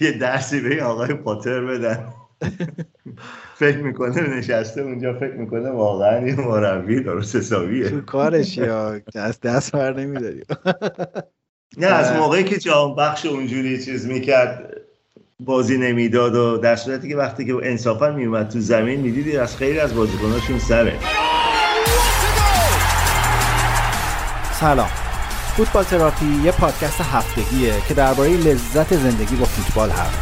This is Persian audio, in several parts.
یه درسی به این آقای پاتر بدن. فکر می‌کنه نشسته اونجا فکر می‌کنه واقعا یه مربی درست حسابیه. تو کارش یا دست دست بر نمیداری. نه از موقعی که جام بخش اونجوری چیز می‌کرد بازی نمی‌داد و در صورتی که وقتی که انصافا میومد تو زمین می‌دیدی از خیلی از بازیکناشون سره. سلام. فوتبال تراپی یه پادکست هفتگیه که درباره لذت زندگی با فوتبال حرف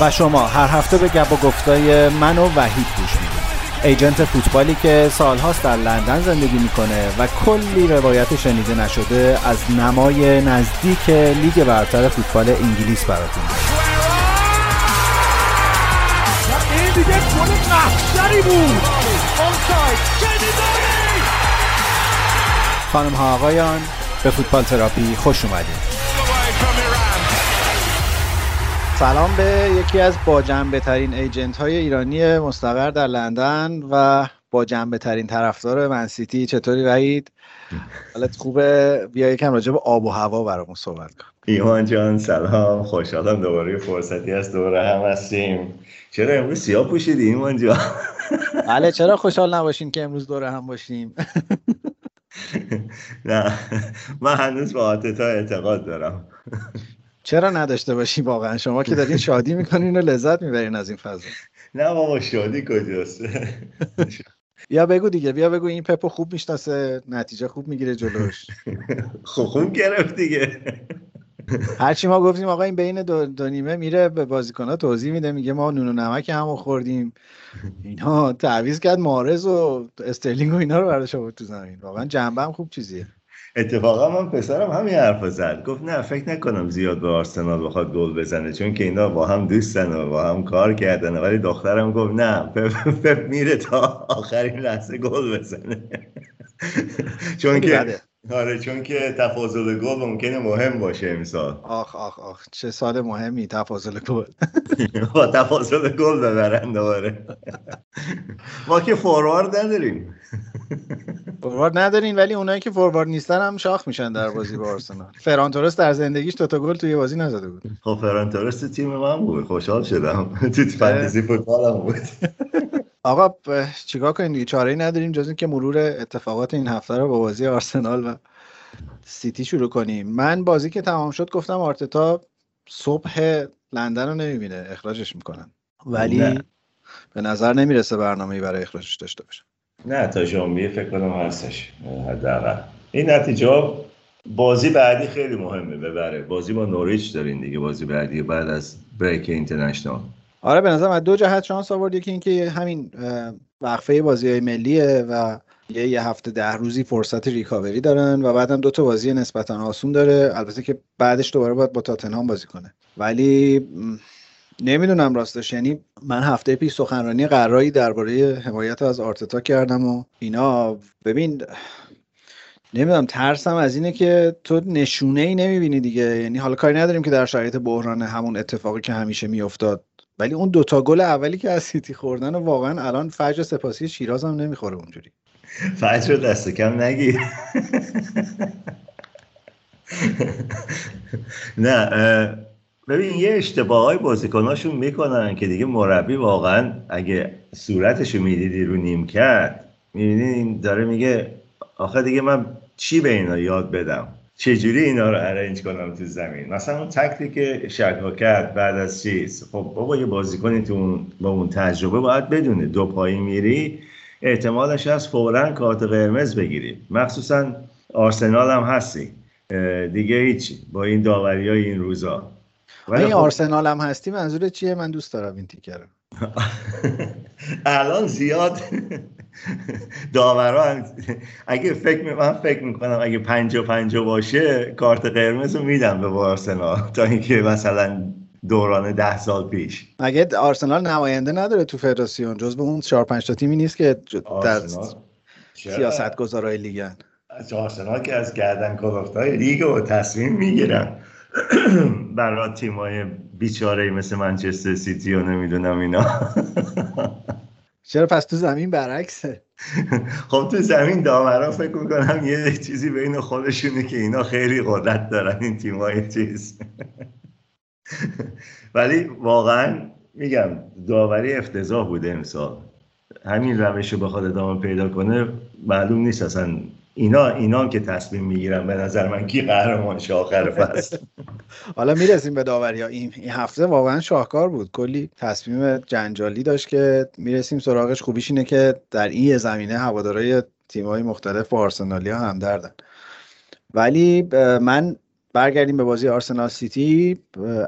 و شما هر هفته به گپ و گفتای من و وحید گوش می‌دید. ایجنت فوتبالی که سالهاست در لندن زندگی می‌کنه و کلی روایت شنیده نشده از نمای نزدیک لیگ برتر فوتبال انگلیس براتون. این دیگه گل بود خانم ها آقایان به فوتبال تراپی خوش اومدید سلام به یکی از با جنبه ترین ایجنت های ایرانی مستقر در لندن و با جنبه ترین طرفدار منسیتی چطوری وحید؟ حالت خوبه؟ بیا یکم راجع به آب و هوا برامون صحبت کن. ایمان جان سلام. خوشحالم دوباره فرصتی از دوره هم هستیم. چرا امروز سیاه پوشیدی ایمان جان؟ بله چرا خوشحال نباشین که امروز دوره هم باشیم؟ نه من هنوز با آتتا اعتقاد دارم. چرا نداشته باشی واقعا؟ شما که دارین شادی می‌کنین و لذت می‌برین از این فضا. نه بابا شادی کجاست؟ بیا بگو دیگه بیا بگو این پپو خوب می‌شناسه نتیجه خوب می‌گیره جلوش. خب خوب گرفت دیگه. هرچی ما گفتیم آقا این بین دو, دو نیمه میره به بازیکنها توضیح میده میگه ما نون و نمک همو خوردیم. اینا تعویض کرد مارز و استرلینگ و اینا رو برداشت تو زمین. واقعا جنبه هم خوب چیزیه. اتفاقا من پسرم همین حرف زد. گفت نه فکر نکنم زیاد به آرسنال بخواد گل بزنه چون که اینا با هم دوستن و با هم کار کردن. ولی دخترم گفت نه پپ میره تا آخرین لحظه گل بزنه. چون که آره چون که تفاضل گل ممکنه مهم باشه امسال. آخ آخ آخ چه سال مهمی تفاضل گل. با تفاضل گل ببرن دوباره. ما که فوروارد نداریم. فوروارد ندارین ولی اونایی که فوروارد نیستن هم شاخ میشن در بازی با آرسنال. فران تورس در زندگیش دو تا گل توی بازی نزده بود. خب فران تورس تیم من بود. خوشحال شدم. تو فانتزی فوتبالم بود. آقا چیکار کنیم؟ دیگه چاره ای نداریم جز اینکه مرور اتفاقات این هفته رو با بازی آرسنال و سیتی شروع کنیم. من بازی که تمام شد گفتم آرتتا صبح لندن رو نمی‌بینه اخراجش می‌کنن. ولی نه. به نظر نمی‌رسه برنامه برای اخراجش داشته باشه. نه تا ژانویه فکر کنم هستش حداقل. این نتیجه بازی بعدی خیلی مهمه ببره. بازی با نوریچ دارین دیگه بازی بعدی بعد از بریک اینترنشنال. آره به نظر من دو جهت شانس آورد. که اینکه همین وقفه بازی های ملیه و یه یه هفته ده روزی فرصت ریکاوری دارن و بعدم دو تا بازی نسبتا آسون داره. البته که بعدش دوباره باید با تاتنهام بازی کنه. ولی نمی‌دونم راستش. یعنی من هفته پیش سخنرانی قرایی درباره حمایت از آرتتا کردم و اینا. ببین نمی‌دونم ترسم از اینه که تو نشونه ای نمی‌بینی دیگه. یعنی حالا کاری نداریم که در شرایط بحران همون اتفاقی که همیشه میافتاد. ولی اون دوتا گل اولی که از سیتی خوردن و واقعا الان فجر سپاسی شیراز هم نمی‌خوره اونجوری. فجر دست کم نگیر نه ببین یه اشتباه های بازیکناشون می‌کنن که دیگه مربی واقعا اگه صورتشو می‌دیدی رو نیم کرد می‌بینی داره میگه آخه دیگه من چی به اینا یاد بدم؟ چجوری اینا رو ارنج کنم تو زمین؟ مثلا اون تکتیک شکا کرد بعد از چیز. خب بابا یه بازیکنی تو اون با اون تجربه باید بدونه. دو پایی میری احتمالش از فورا کارت قرمز بگیری. مخصوصا آرسنال هم هستی. دیگه هیچی. با این داوری های این روزا. این خب آرسنال هم هستی منظور چیه؟ من دوست دارم این تیکر الان زیاد. داورا اگه فکر من فکر می‌کنم اگه پنجا پنجا باشه کارت قرمز رو میدم به آرسنال تا اینکه مثلا دوران ده سال پیش. اگه آرسنال نماینده نداره تو فدراسیون؟ جز به اون چهار پنج تا تیمی نیست که در سیاست گذارای لیگن. آرسنال که از گردن کلافتای لیگ و تصمیم می‌گیرن. برای تیمای بیچاره مثل منچستر سیتی و نمی‌دونم اینا. چرا پس تو زمین برعکسه؟ خب تو زمین داورا فکر می‌کنم یه چیزی بین خودشونه که اینا خیلی قدرت دارن این تیمای چیز. ولی واقعا میگم داوری افتضاح بوده امسال. همین روش رو بخواد ادامه پیدا کنه معلوم نیست اصلا اینا اینا که تصمیم می‌گیرن به نظر من کی قهرمان آخر فصل. حالا می‌رسیم به داوری ها. این هفته واقعا شاهکار بود. کلی تصمیم جنجالی داشت که می‌رسیم سراغش. خوبیش اینه که در این زمینه هوادارهای تیم‌های مختلف با آرسنالیا هم دردن ولی من برگردیم به بازی آرسنال سیتی.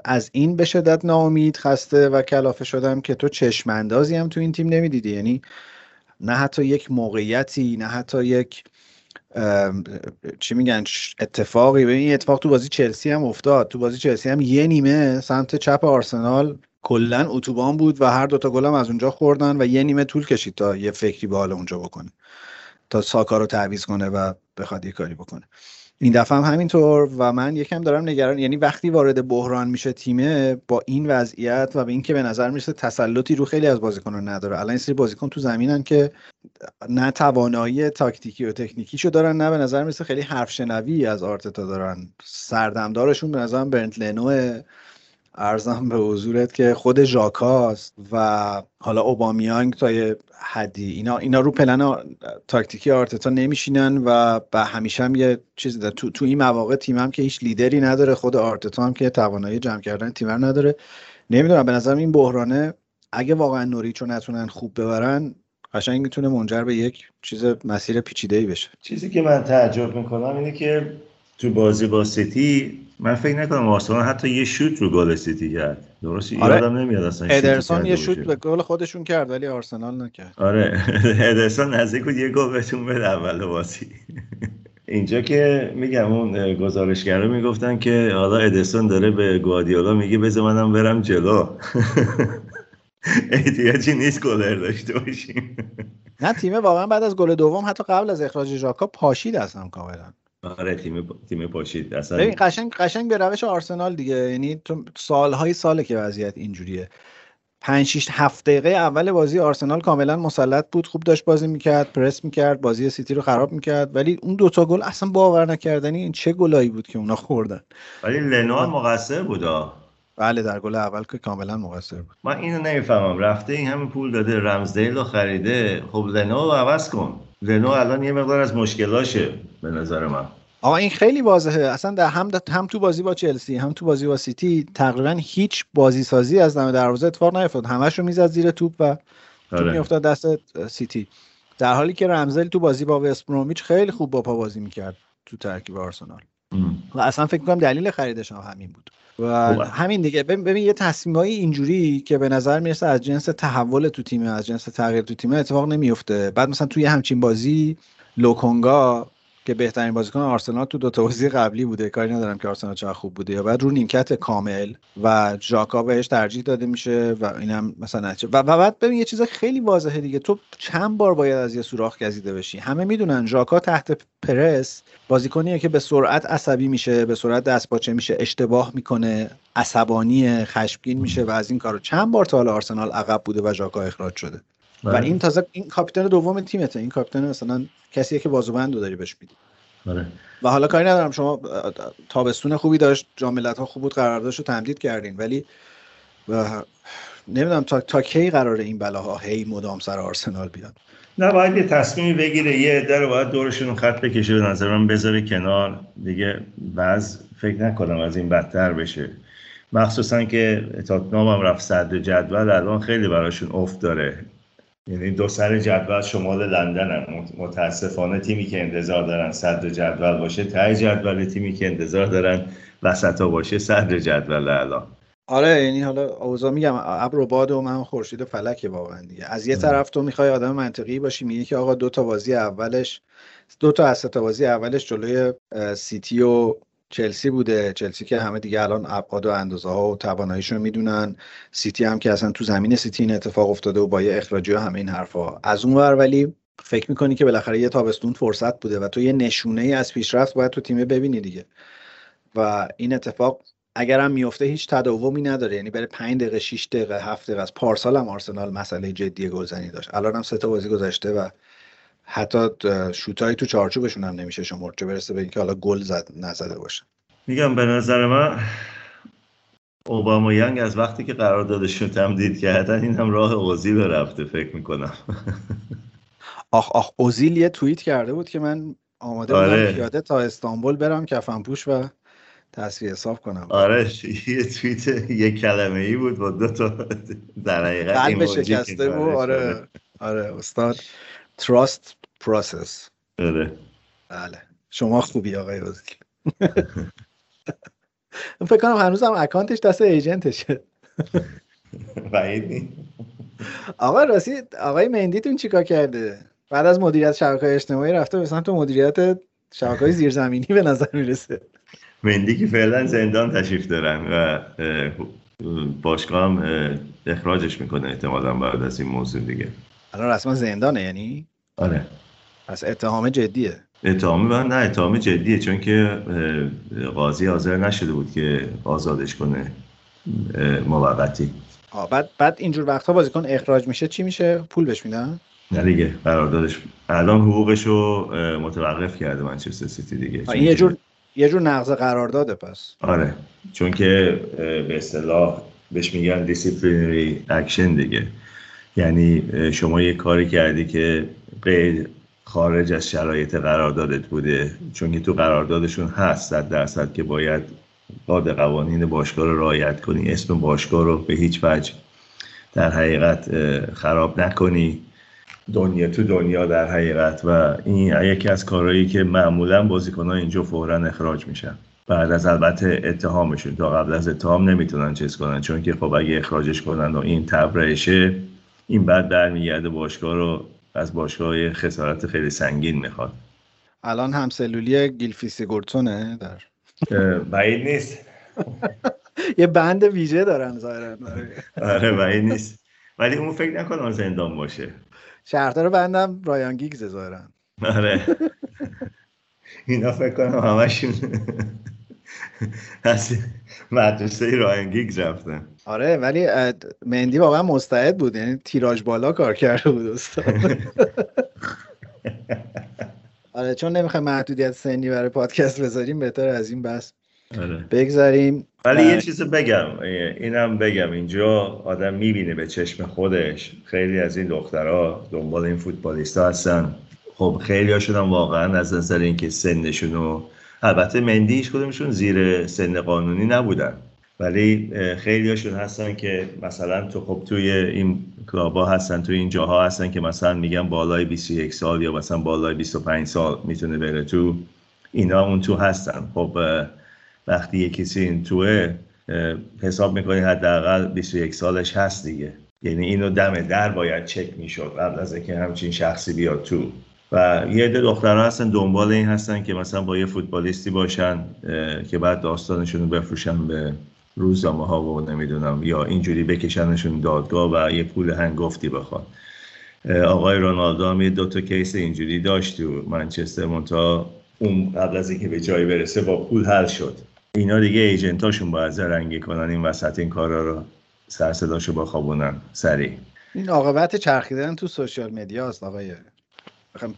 از این به شدت ناامید خسته و کلافه شدم که تو چشم اندازی هم تو این تیم نمی‌دیدی. یعنی نه حتی یک موقعیتی نه حتی یک چی میگن اتفاقی. به این اتفاق تو بازی چلسی هم افتاد. تو بازی چلسی هم یه نیمه سمت چپ آرسنال کلا اتوبان بود و هر دوتا گل هم از اونجا خوردن و یه نیمه طول کشید تا یه فکری به حال اونجا بکنه. تا ساکا رو تعویض کنه و بخواد یه کاری بکنه. این دفعه هم همینطور و من یکم دارم نگران یعنی وقتی وارد بحران میشه تیمه با این وضعیت و به اینکه به نظر می‌رسه تسلطی رو خیلی از بازیکنان نداره. الان سری بازیکن تو زمینن که نه توانایی تاکتیکی و تکنیکیشو دارن نه به نظر می‌رسه خیلی حرف شنوی از آرتتا دارن. سردمدارشون به نظرم برنت لنو ارزم به حضورت که خود ژاکاست و حالا اوبامیانگ تا یه حدی. اینا اینا رو پلن تاکتیکی آرتتا نمیشینن و به همیشه هم یه چیزی داره. تو, تو این مواقع تیم هم که هیچ لیدری نداره. خود آرتتا هم که توانایی جمع کردن تیم نداره. نمی‌دونم به نظرم این بحرانه اگه واقعا نوریچو نتونن خوب ببرن قشنگ می‌تونه منجر به یک چیز مسیر پیچیده ای بشه. چیزی که من تعجب می‌کنم اینه که تو بازی با سیتی من فکر نکنم آرسنال حتی یه شوت رو گل سیتی کرد. درست آره. یادم نمیاد اصلا ادرسون یه شوت به گل خودشون کرد ولی آرسنال نکرد. آره. ادرسون نزدیک بود یه گل بهتون بده اول بازی. اینجا که میگم اون گزارشگرا می‌گفتن که حالا ادرسون داره به گوادیولا میگه بذار منم برم جلو. احتیاجی نیست گلر داشته باشیم. نه تیمه واقعا بعد از گل دوم حتی قبل از اخراج ژاکا پاشید اصلا کاملا. آره تیم تیم پاشید اصلا ببین قشنگ قشنگ به روش آرسنال دیگه. یعنی تو سالهای ساله که وضعیت اینجوریه. 5 6 7 دقیقه اول بازی آرسنال کاملا مسلط بود. خوب داشت بازی می‌کرد پرس می‌کرد بازی سیتی رو خراب می‌کرد. ولی اون دوتا گل اصلا باور نکردنی این چه گلایی بود که اونا خوردن. ولی لنو مقصر بودا بله در گل اول که کاملا مقصر بود. من اینو نمی‌فهمم. رفته این همه پول داده رمزدیل رو خریده. خب لنو رو عوض کن. لنو الان یه مقدار از مشکلاشه به نظر من. آقا این خیلی واضحه. اصلا در هم هم تو بازی با چلسی هم تو بازی با سیتی تقریبا هیچ بازی سازی از دم دروازه اتفاق نیفتاد. همش رو می‌زد زیر توپ و توپ آره. میافتاد دست سیتی. در حالی که رمزل تو بازی با وست خیلی خوب با پا بازی می‌کرد تو ترکیب آرسنال. و اصلا فکر کنم دلیل خریدش هم همین بود. و همین دیگه. ببین یه تصمیمایی اینجوری که به نظر می‌رسه از جنس تحول تو تیم از جنس تغییر تو تیم اتفاق نمیفته بعد مثلا توی همچین بازی لوکونگا که بهترین بازیکن آرسنال تو دو تا بازی قبلی بوده. کاری ندارم که آرسنال چقدر خوب بوده. یا بعد رو نیمکت کامل و ژاکا بهش ترجیح داده میشه و اینم مثلا و, و بعد ببین یه چیز خیلی واضحه دیگه. تو چند بار باید از یه سوراخ گزیده بشی؟ همه می‌دونن ژاکا تحت پرس بازیکنیه که به سرعت عصبی میشه به سرعت دست باچه میشه اشتباه می‌کنه عصبانی خشمگین میشه و از این کارو چند بار تا حالا آرسنال عقب بوده و ژاکا اخراج شده. و بله. این تازه این کاپیتان دوم تیمته. این کاپیتان مثلا کسیه که بازوبند رو داری بهش میدی. بله. و حالا کاری ندارم. شما تابستون خوبی داشت. جاملت ها خوب بود. قراردادش رو تمدید کردین. ولی و نمی‌دونم تا, تا کی قراره این بلاها هی مدام سر آرسنال بیاد؟ نه باید یه تصمیمی بگیره. یه عده رو باید دورشون خط بکشه. به نظر من بذاره کنار. دیگه بعض فکر نکنم از این بدتر بشه. مخصوصا که تاتنام هم رفت صدر جدول. الان خیلی براشون افت داره. یعنی دو سر جدول شمال لندن هم. متاسفانه تیمی که انتظار دارن صدر جدول باشه تای جدول تیمی که انتظار دارن وسط ها باشه صدر جدول الان. آره یعنی حالا اوضاع میگم ابر و باد و مه و خورشید و فلکه واقعا دیگه. از یه طرف تو می‌خوای آدم منطقی باشی میگه که آقا دو تا بازی اولش دو تا از سه تا بازی اولش جلوی سیتی و چلسی بوده. چلسی که همه دیگه الان ابعاد و اندازه ها و تواناییشون می‌دونن. سیتی هم که اصلا تو زمین سیتی این اتفاق افتاده و با یه اخراجی و همه این حرفا. از اون ور ولی فکر می‌کنی که بالاخره یه تابستون فرصت بوده و تو یه نشونه ای از پیشرفت باید تو تیم ببینی دیگه. و این اتفاق اگرم میفته هیچ تداومی نداره. یعنی برای 5 دقیقه 6 دقیقه 7 دقیقه. از پارسال هم آرسنال مسئله جدی گلزنی داشت. الان هم سه تا بازی گذشته و حتی شوتای تو چارچوبشون هم نمیشه شما چه برسه به اینکه حالا گل زد نزده باشه. میگم به نظر من اوباما یانگ از وقتی که قرار داده شد تمدید کردن این هم راه اوزیل رفته فکر می‌کنم. آخ آخ اوزیل یه توییت کرده بود که من آماده آره. بودم پیاده تا استانبول برم کفن پوش و تسویه حساب کنم. آره یه توییت یه کلمه ای بود با دو تا در حقیقت قلب شکسته بود آره آره استاد. trust process آره بله. شما خوبی آقای اوزیل فکر کنم هنوز هم اکانتش دست agent شه. آقا راستی آقای مندیتون چیکار کرده؟ بعد از مدیریت شبکه اجتماعی رفته به سمت مدیریت شبکه زیرزمینی به نظر می‌رسه. مندی که فعلا زندان تشریف دارن و باشگاه هم اخراجش می‌کنه احتمالا بعد از این موضوع دیگه. الان رسما زندانه یعنی؟ آره. پس اتهام جدیه. اتهام نه اتهام جدیه چون که قاضی حاضر نشده بود که آزادش کنه موقتی. بعد بعد اینجور وقتها بازیکن اخراج میشه چی میشه؟ پول بهش میدن؟ نه دیگه قراردادش. الان حقوقش رو متوقف کرده منچستر سیتی دیگه. این یه جور یه جور نقض قرارداده پس. آره. چون که به اصطلاح بهش میگن disciplinary action دیگه. یعنی شما یه کاری کردی که غیر خارج از شرایط قراردادت بوده چون که تو قراردادشون هست صد درصد که باید باد قوانین باشگاه رو رعایت کنی اسم باشگاه رو به هیچ وجه در حقیقت خراب نکنی. دنیا تو دنیا در حقیقت و این یکی از کارهایی که معمولا بازیکنان اینجا فورا اخراج میشن. بعد از البته اتهامشون تا قبل از اتهام نمی‌تونن چیز کنن چون که خب اگه اخراجش کنن و این تبرشه این بعد برمیگرده باشگاه رو از باشگاه خسارت خیلی سنگین می‌خواد. الان هم سلولی گیلفیسی گورتونه در بعید نیست. یه بند ویژه دارن ظاهرا. آره بعید نیست. ولی اون فکر نکنم زندان باشه. شهردار بندم رایان گیگز ظاهرا. آره. اینا فکر کنم همشون از مدرسه رایان گیگز رفتن آره ولی مندی واقعا مستعد بود یعنی تیراژ بالا کار کرده بود استاد. آره چون نمی‌خوایم محدودیت سنی برای پادکست بذاریم بهتر از این بس آره. بگذاریم. ولی یه چیز بگم اینم بگم اینجا آدم می‌بینه به چشم خودش. خیلی از این دخترها دنبال این فوتبالیستا هستن. خب خیلی هاشون هم واقعا از نظر اینکه سنشون و البته مندیش کدومشون زیر سن قانونی نبودن. ولی خیلی هاشون هستن که مثلا تو خب توی این کلابا هستن توی این جاها هستن که مثلا میگن بالای 21 سال یا مثلا بالای 25 سال می‌تونه بره تو. اینا اون تو هستن. خب وقتی یه کسی این توه حساب می‌کنی حداقل 21 سالش هست دیگه. یعنی اینو دم در باید چک می‌شد قبل از اینکه همچین شخصی بیاد تو. و یه عده دخترها هستن دنبال این هستن که مثلا با یه فوتبالیستی باشن که بعد داستانشون رو بفروشن به روزنامه ها و نمی‌دونم یا اینجوری بکشنشون دادگاه و یه پول هنگفتی بخواد آقای رونالدو هم یه دوتا کیس اینجوری داشت تو منچستر مونتا اون قبل از اینکه به جایی برسه با پول حل شد. اینا دیگه ایجنتاشون باید زرنگی کنن این وسط این کارا رو سر صداشو با خوابونن سریع. این عاقبت چرخیدن تو سوشال مدیا است آقای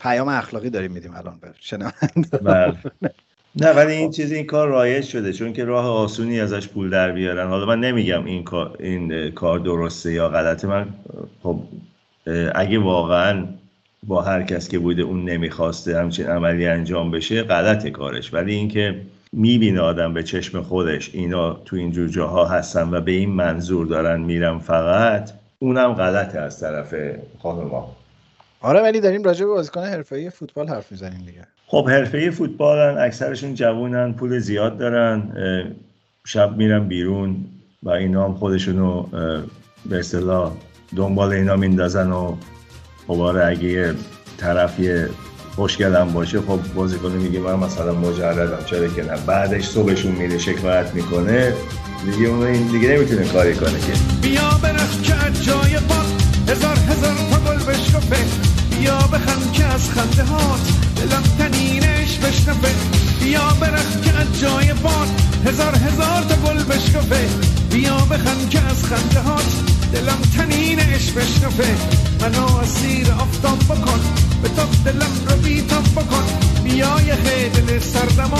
پیام اخلاقی داریم میدیم الان به بله. نه ولی این چیز این کار رایج شده چون که راه آسونی ازش پول در بیارن. حالا من نمیگم این کار این کار درسته یا غلطه. من خب اگه واقعا با هر کس که بوده اون نمی‌خواسته همچین عملی انجام بشه غلط کارش. ولی اینکه می‌بینه آدم به چشم خودش اینا تو اینجور جاها هستن و به این منظور دارن میرن فقط اونم غلطه از طرف خانما آره ولی داریم راجع به بازیکن حرفه‌ای فوتبال حرف می‌زنیم دیگه. خب حرفه فوتبالن اکثرشون جوونن پول زیاد دارن شب میرن بیرون و اینا هم خودشونو به اصطلاح دنبال اینا میندازن و خب آره اگه یه طرفی خوشگلم باشه خب بازیکن میگه من مثلا مجردم چرا که نه؟ بعدش صبحشون میره شکایت می‌کنه. دیگه اون این دیگه نمی‌تونه کاری کنه که. بیا برخ که جای بار هزار هزار تا گل بشکفه. بیا بخند که از خنده هات. دلم تنینش بشنفه بیا برخ که جای بار هزار هزار تا گل بشکفه. بیا بخند که از خنده هات. دلم تنین عشق بشکفه. منو اسیر آفتاب بکن. به تو دلم رو بیتاب بکن. بیا یه خیلی سردم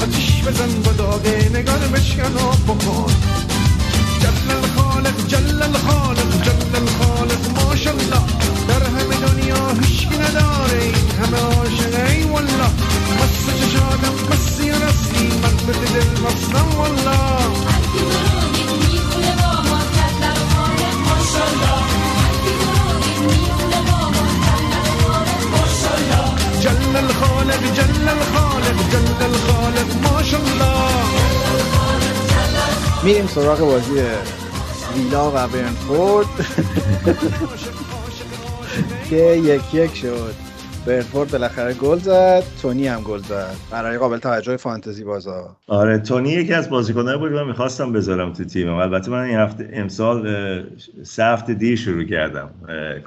آتیش بزن با داغه نگار بشکن و بکن. الخالق جل الخالق جل الخالق ماشالله در همه دنیا هیچکی نداره این همه عاشق ای والله. مست چشادم مستی رستی. من به دل مستم والله. جل الخالق جل الخالق جل الخالق ماشالله میریم سراغ بازی ویلا و برنفورد. که یک یک شد. برنفورد بالاخره گل زد. تونی هم گل زد. برای قابل توجه فانتزی بازا. آره تونی یکی از بازیکن‌ها بود من می‌خواستم بذارم تو تیمم. البته من این هفته امسال سه هفته دیر شروع کردم.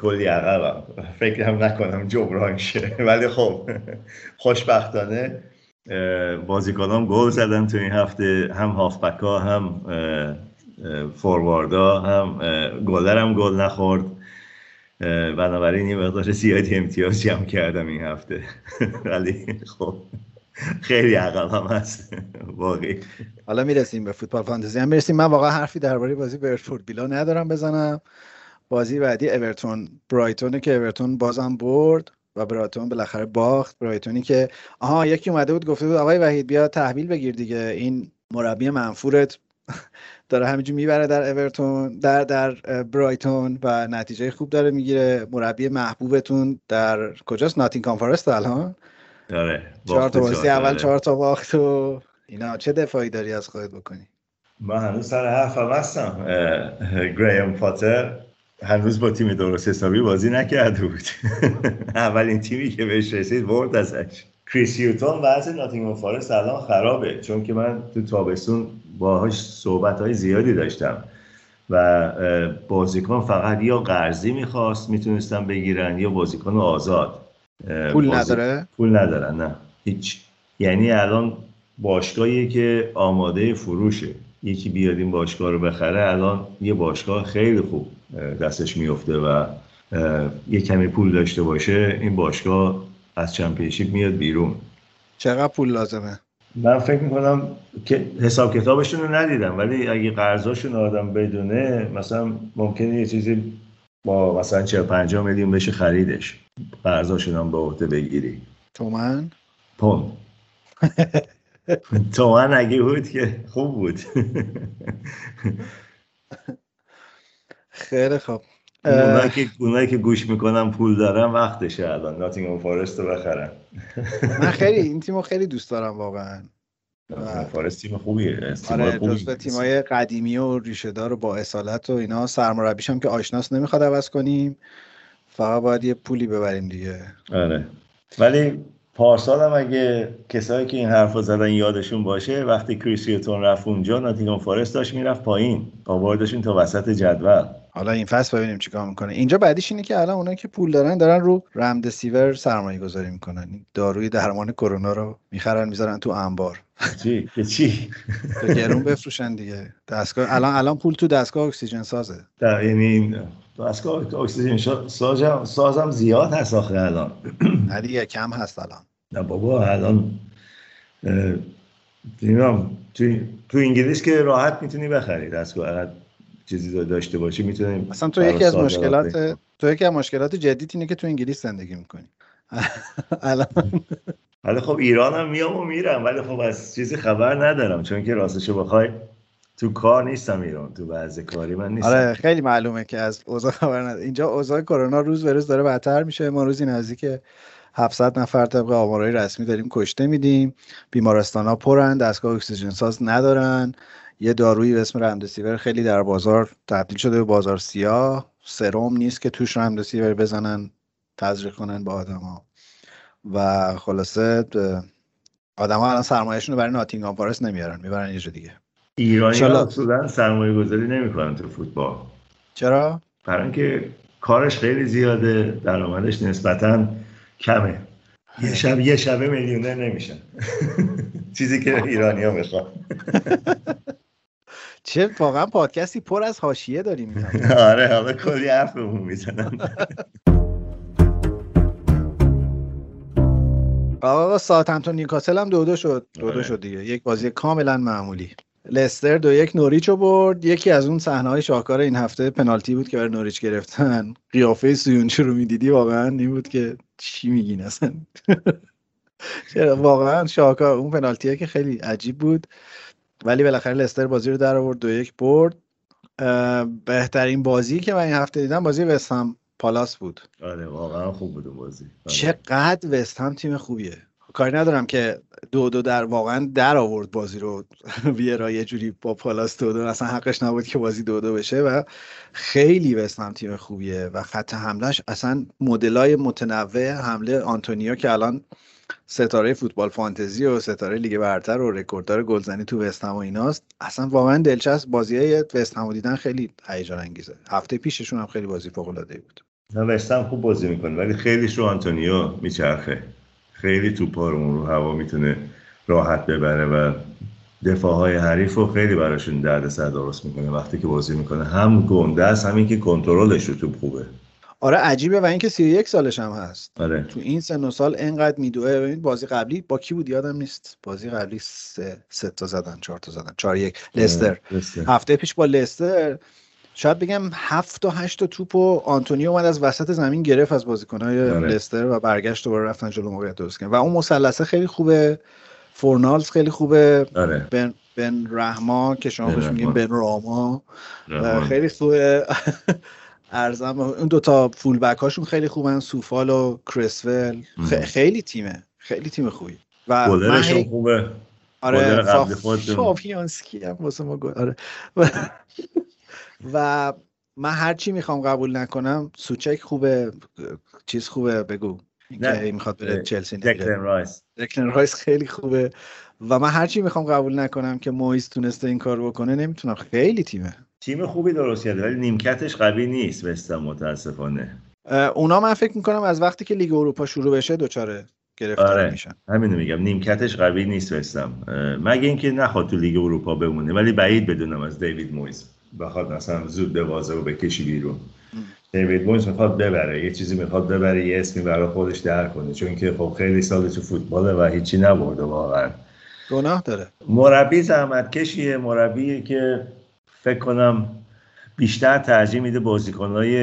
کلی عقبم. فکرم نکنم جبران شه. ولی خب خوشبختانه بازیکنام گل زدن تو این هفته. هم هافبکا هم فورواردا هم گلر هم گل نخورد. بنابراین یه مقدار زیادی امتیاز جمع کردم این هفته. ولی خب خیلی عقبم هست. واقعی. حالا می‌رسیم به فوتبال فانتزی. هم می‌رسیم. من واقعا حرفی درباره بازی برنفورد بیلا ندارم بزنم. بازی بعدی اورتون. برایتونه که اورتون بازم برد و برایتون بالاخره باخت. برایتونی که آها یکی اومده بود گفته بود آقای وحید بیا تحویل بگیر دیگه. این مربی منفورت. داره همینجور می‌بره در اورتون در در برایتون و نتیجه خوب داره می‌گیره. مربی محبوبتون در کجاست؟ ناتینگهام فارست الان. آره چهار تا بازی اول آره. چهار تا باخت و اینا. چه دفاعی داری از خودت بکنی؟ من هنوز سر حرفم هستم. گرaham پاتر هنوز با تیم درست حسابی بازی نکرده بود. اولین تیمی که بهش رسید برد ازش. کریس یوتون وضع ناتینگهام فارست الان خرابه چون که من تو تابستون باهاش صحبت های زیادی داشتم و بازیکن فقط یا قرضی می‌خواست می‌تونستن بگیرن یا بازیکن آزاد. پول بازی- نداره؟ پول ندارن نه. هیچ. یعنی الان باشگاهی که آماده فروشه. یکی بیاد این باشگاه رو بخره الان یه باشگاه خیلی خوب دستش میفته و یه کمی پول داشته باشه این باشگاه از چمپیونشیپ میاد بیرون. چقدر پول لازمه؟ من فکر می‌کنم که حساب کتابشون رو ندیدم ولی اگه قرضاشون آدم بدونه مثلا ممکنه یه چیزی با مثلا 40 50 میلیون بشه خریدش. قرضاشون هم به عهده بگیری. تومن؟ پوند. تومن اگه بود که خوب بود. خیلی خوب. اونایی که اونایی که گوش می‌کنن پول دارن وقتشه الان. ناتینگهام فارست رو بخرن. من خیلی این تیمو خیلی دوست دارم واقعا. فارست تیم خوبیه. آره جزو تیمای قدیمی و ریشهدار و با اصالت و اینا. سرمربیش هم که آشناس نمی‌خواد عوض کنیم. فقط باید یه پولی ببریم دیگه. آره. ولی پارسال هم اگه کسایی که این حرف زدن یادشون باشه وقتی کریسیوتون رفت اونجا ناتینگهام فارست داشت می‌رفت پایین. آوردشون تا وسط جدول. حالا این فصل ببینیم چیکار می‌کنه. اینجا بعدیش اینه که الان اونایی که پول دارن دارن رو رمدسیور سرمایه گذاری می‌کنن. داروی درمان کرونا رو می‌خرن می‌ذارن تو انبار. چی؟ چی؟ گرون بفروشن دیگه. دستگاه الان الان پول تو دستگاه اکسیژن سازه. در یعنی دستگاه اکسیژن شا- سازم سازم زیاد هست آخه الان. نه دیگه کم هست الان. نه بابا الان تو, تو انگلیس که راحت می‌تونی بخری دستگاه. چیزی داشته باشی می‌تونی اصلا تو یکی از مشکلات تو یکی از مشکلات جدید اینه که تو انگلیس زندگی می‌کنی. الان ولی خب ایران هم میام و میرم ولی خب از چیزی خبر ندارم چون که راستشو بخوای تو کار نیستم ایران تو بعض کاری من نیستم. آره خیلی معلومه که از اوضاع خبر نداره اینجا اوضاع کرونا روز به روز داره بدتر میشه. ما روزی نزدیک 700 نفر طبق آمارهای رسمی داریم کشته میدیم. بیمارستان ها پرن دستگاه اکسیژن ساز ندارن. یه دارویی به اسم رمدسیور خیلی در بازار تبدیل شده به بازار سیاه. سرم نیست که توش رمدسیور بزنن تزریق کنن با آدما. و خلاصه آدما الان سرمایهشون رو برای ناتینگهام فارست نمیارن می‌برن یه جا دیگه. ایرانی اصولا سرمایه گذاری نمی‌کنن تو فوتبال. چرا؟ برای اینکه کارش خیلی زیاده درآمدش نسبتا کمه. یه شب یه شبه میلیونر نمیشن. چیزی که ایرانی ها می‌خوان. چه واقعا پادکستی پر از حاشیه داریم آره حالا کلی حرف بهمون می‌زنن آقا ساعت همتون نیوکاسل هم دو دو شد. دو دو آره. شد دیگه. یک بازی کاملا معمولی. لستر دو یک نوریچ رو برد. یکی از اون صحنه های شاهکار این هفته پنالتی بود که برای نوریچ گرفتن. قیافه سویونچو رو می‌دیدی؟ واقعا این بود که چی میگین اصلا؟ واقعا شاهکار اون پنالتیه که خیلی عجیب بود. ولی بالاخره لستر بازی رو در آورد دو یک برد. بهترین بازی که من این هفته دیدم بازی وستهم پالاس بود. آره واقعا خوب بود بازی. آره. چقدر وست هم تیم خوبیه. کاری ندارم که دو دو در واقعا در آورد بازی رو. ویرا یه جوری با پالاس دو دو اصلا حقش نبود که بازی دو دو بشه و خیلی وست هم تیم خوبیه و خط حمله‌ش اصلا مدلای متنوع حمله آنتونیو که الان ستاره فوتبال فانتزی و ستاره لیگ برتر و رکورددار گلزنی تو وست هم و ایناست. اصلا واقعا دلچسب بازی های وست هم رو دیدن خیلی هیجان انگیزه. هفته پیششون هم خیلی بازی فوق العاده بود. نه وستهم خوب بازی می‌کنه ولی خیلیش رو آنتونیو میچرخه. خیلی توپا رو اون رو هوا می‌تونه راحت ببره و دفاع های حریف رو خیلی براشون درد سر درست می‌کنه وقتی که بازی می‌کنه. هم گنده است همین که کنترلش رو توپ خوبه. آره عجیبه و اینکه 31 سالش هم هست. آره. تو این سن و سال انقدر میدوه. ببین بازی قبلی با کی بود؟ یادم نیست. بازی قبلی سه, سه تا زدن چهار تا زدن. چهار یک. لستر. لستر. هفته پیش با لستر. شاید بگم هفت تا هشت تا توپ و آنتونیو اومد از وسط زمین گرفت از بازیکنهای آره. لستر و برگشت دوباره رفتن جلو موقعیت درست کردن. و اون مثلثه خیلی خوبه. فورنالز خیلی خوبه. آره. بن بن رحما که شما بهش میگین. بن راما. خیلی خوبه. عرضم. اون دوتا fullback هاشون خیلی خوبن سوفال و کرسول. خیلی تیمه. خیلی تیم خوبی. و من گلرشون هی- خوبه. آره قبلی فا- خودتون. فابیانسکی هم واسه ما گل آره. و, و من هر چی می‌خوام قبول نکنم سوچک خوبه. چیز خوبه بگو. اینکه می‌خواد بره چلسی دکلن رایس. دکلن رایس خیلی خوبه. و من هر چی می‌خوام قبول نکنم که مویس تونسته این کار بکنه نمی‌تونم. خیلی تیمه. تیم خوبی درست کرده ولی نیمکتش قوی نیست وستهم متاسفانه. اونا من فکر می‌کنم از وقتی که لیگ اروپا شروع بشه دچاره گرفتار آره. میشن. همینو میگم نیمکتش قوی نیست وستهم اه، مگه اینکه نخواد تو لیگ اروپا بمونه ولی بعید بدونم از دیوید مویز بخواد مثلا زود دوازه رو بکشی بیرون. دیوید مویز می‌خواد ببره یه چیزی می‌خواد ببره یه اسمی برای خودش در کنه چون که خب خیلی سال تو فوتباله و هیچی نبرده واقعا. گناه داره. مربی زحمت کشیه مربیه که فکر کنم بیشتر ترجیح میده بازیکنهای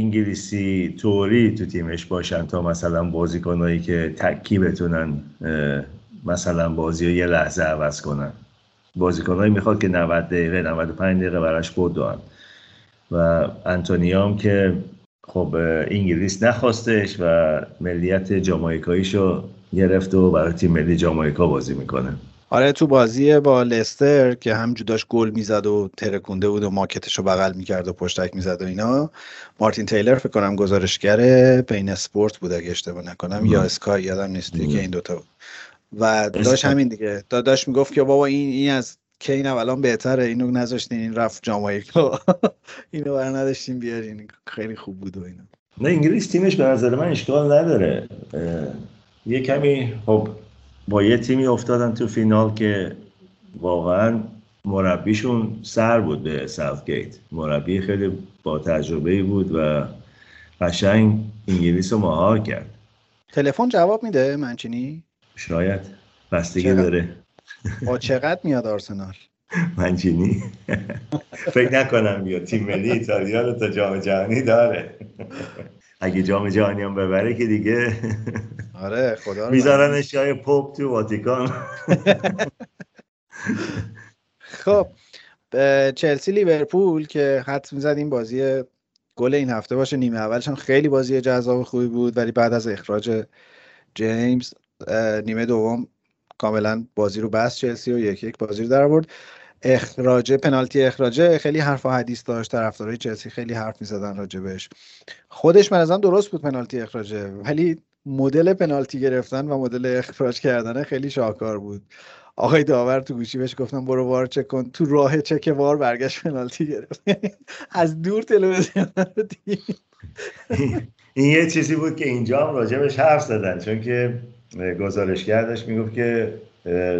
انگلیسی توری تو تیمش باشن تا مثلا بازیکنهایی که تکی بتونن مثلا بازی یه لحظه عوض کنن. بازیکنهایی می‌خواد که 90 دقیقه 95 دقیقه براش بدون و انتونیام که خب انگلیس نخواستش و ملیت جامائیکاییشو گرفت و برای تیم ملی جامائیکا بازی می‌کنه. آره تو بازی با لستر که هم داشت گل می‌زد و ترکونده بود و ماکتش رو بغل می‌کرد و پشتک می‌زد و اینا مارتین تیلر فکر کنم گزارشگر بین اسپورت بود اگه اشتباه نکنم یا اسکای یادم نیست که این دوتا بود. و داشت همین دیگه. دا- داشت می‌گفت که بابا این این از کین الان بهتره اینو نذاشتین این رفت جامائیکا اینو بر نداشتین بیارین خیلی خوب بود و اینا. نه انگلیس تیمش به نظر من اشکال نداره. یه کمی خب با یه تیمی افتادن تو فینال که واقعا مربیشون سر بود به ساوتگیت مربی خیلی با تجربه بود و قشنگ انگلیس رو مهار کرد. تلفن جواب میده منچینی؟ شاید. بستگی؟ داره. با چقدر میاد آرسنال؟ منچینی. فکر نکنم یا تیم ملی ایتالیا رو تا جام جهانی داره. اگه جام جهانی هم ببره که دیگه آره خدا رو میذارنش جای پاپ تو واتیکان. خب اه، چلسی لیورپول که حد می‌زد این بازی گل این هفته باشه نیمه اولش هم خیلی بازی جذاب خوبی بود ولی بعد از اخراج جیمز نیمه دوم کاملا بازی رو بست چلسی و یک یک بازی رو در آورد. اخراج پنالتی اخراجه خیلی حرف و حدیث داشت طرفدارای چلسی خیلی حرف می‌زدن راجبش خودش من ازم درست بود پنالتی اخراجه ولی مدل پنالتی گرفتن و مدل اخراج کردن خیلی شاهکار بود. آقای داور تو گوشی بهش گفتم برو وار چک کن. تو راه چک وار برگشت پنالتی گرفت. از دور تلویزیون این یه چیزی بود که اینجا هم راجبش حرف زدن چون که گزارشگر داشت می‌گفت که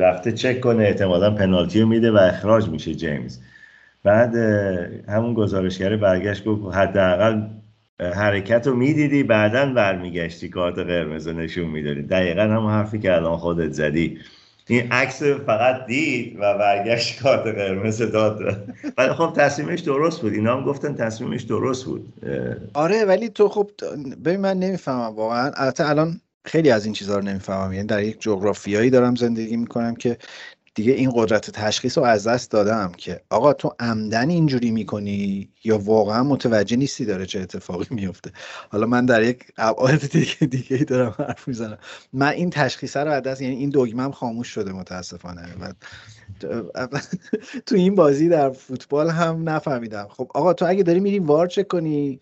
رفته چک کنه احتمالا پنالتی رو میده و اخراج میشه جیمز. بعد همون گزارشگر برگشت گفت حداقل حرکت رو می‌دیدی بعدا برمیگشتی کارت قرمز نشون می‌دادی. دقیقا همون حرفی که الان خودت زدی. این عکس فقط دید و برگشت کارت قرمز داد. ولی خب تصمیمش درست بود. اینا هم گفتن تصمیمش درست بود. آره ولی تو خب ببین من نمی‌فهمم واقعا. البته الان خیلی از این چیزها رو نمی‌فهمم. یعنی در یک جغرافیایی دارم زندگی می‌کنم که دیگه این قدرت تشخیص رو از دست دادم که آقا تو عمدن اینجوری می‌کنی یا واقعا متوجه نیستی داره چه اتفاقی میفته حالا من در یک ابعاد دیگه دیگه دارم حرف می‌زنم. من این تشخیص رو از دست یعنی این دگمم خاموش شده متاسفانه. تو این بازی در فوتبال هم نفهمیدم. خب آقا تو اگه داری میری وار چک کنی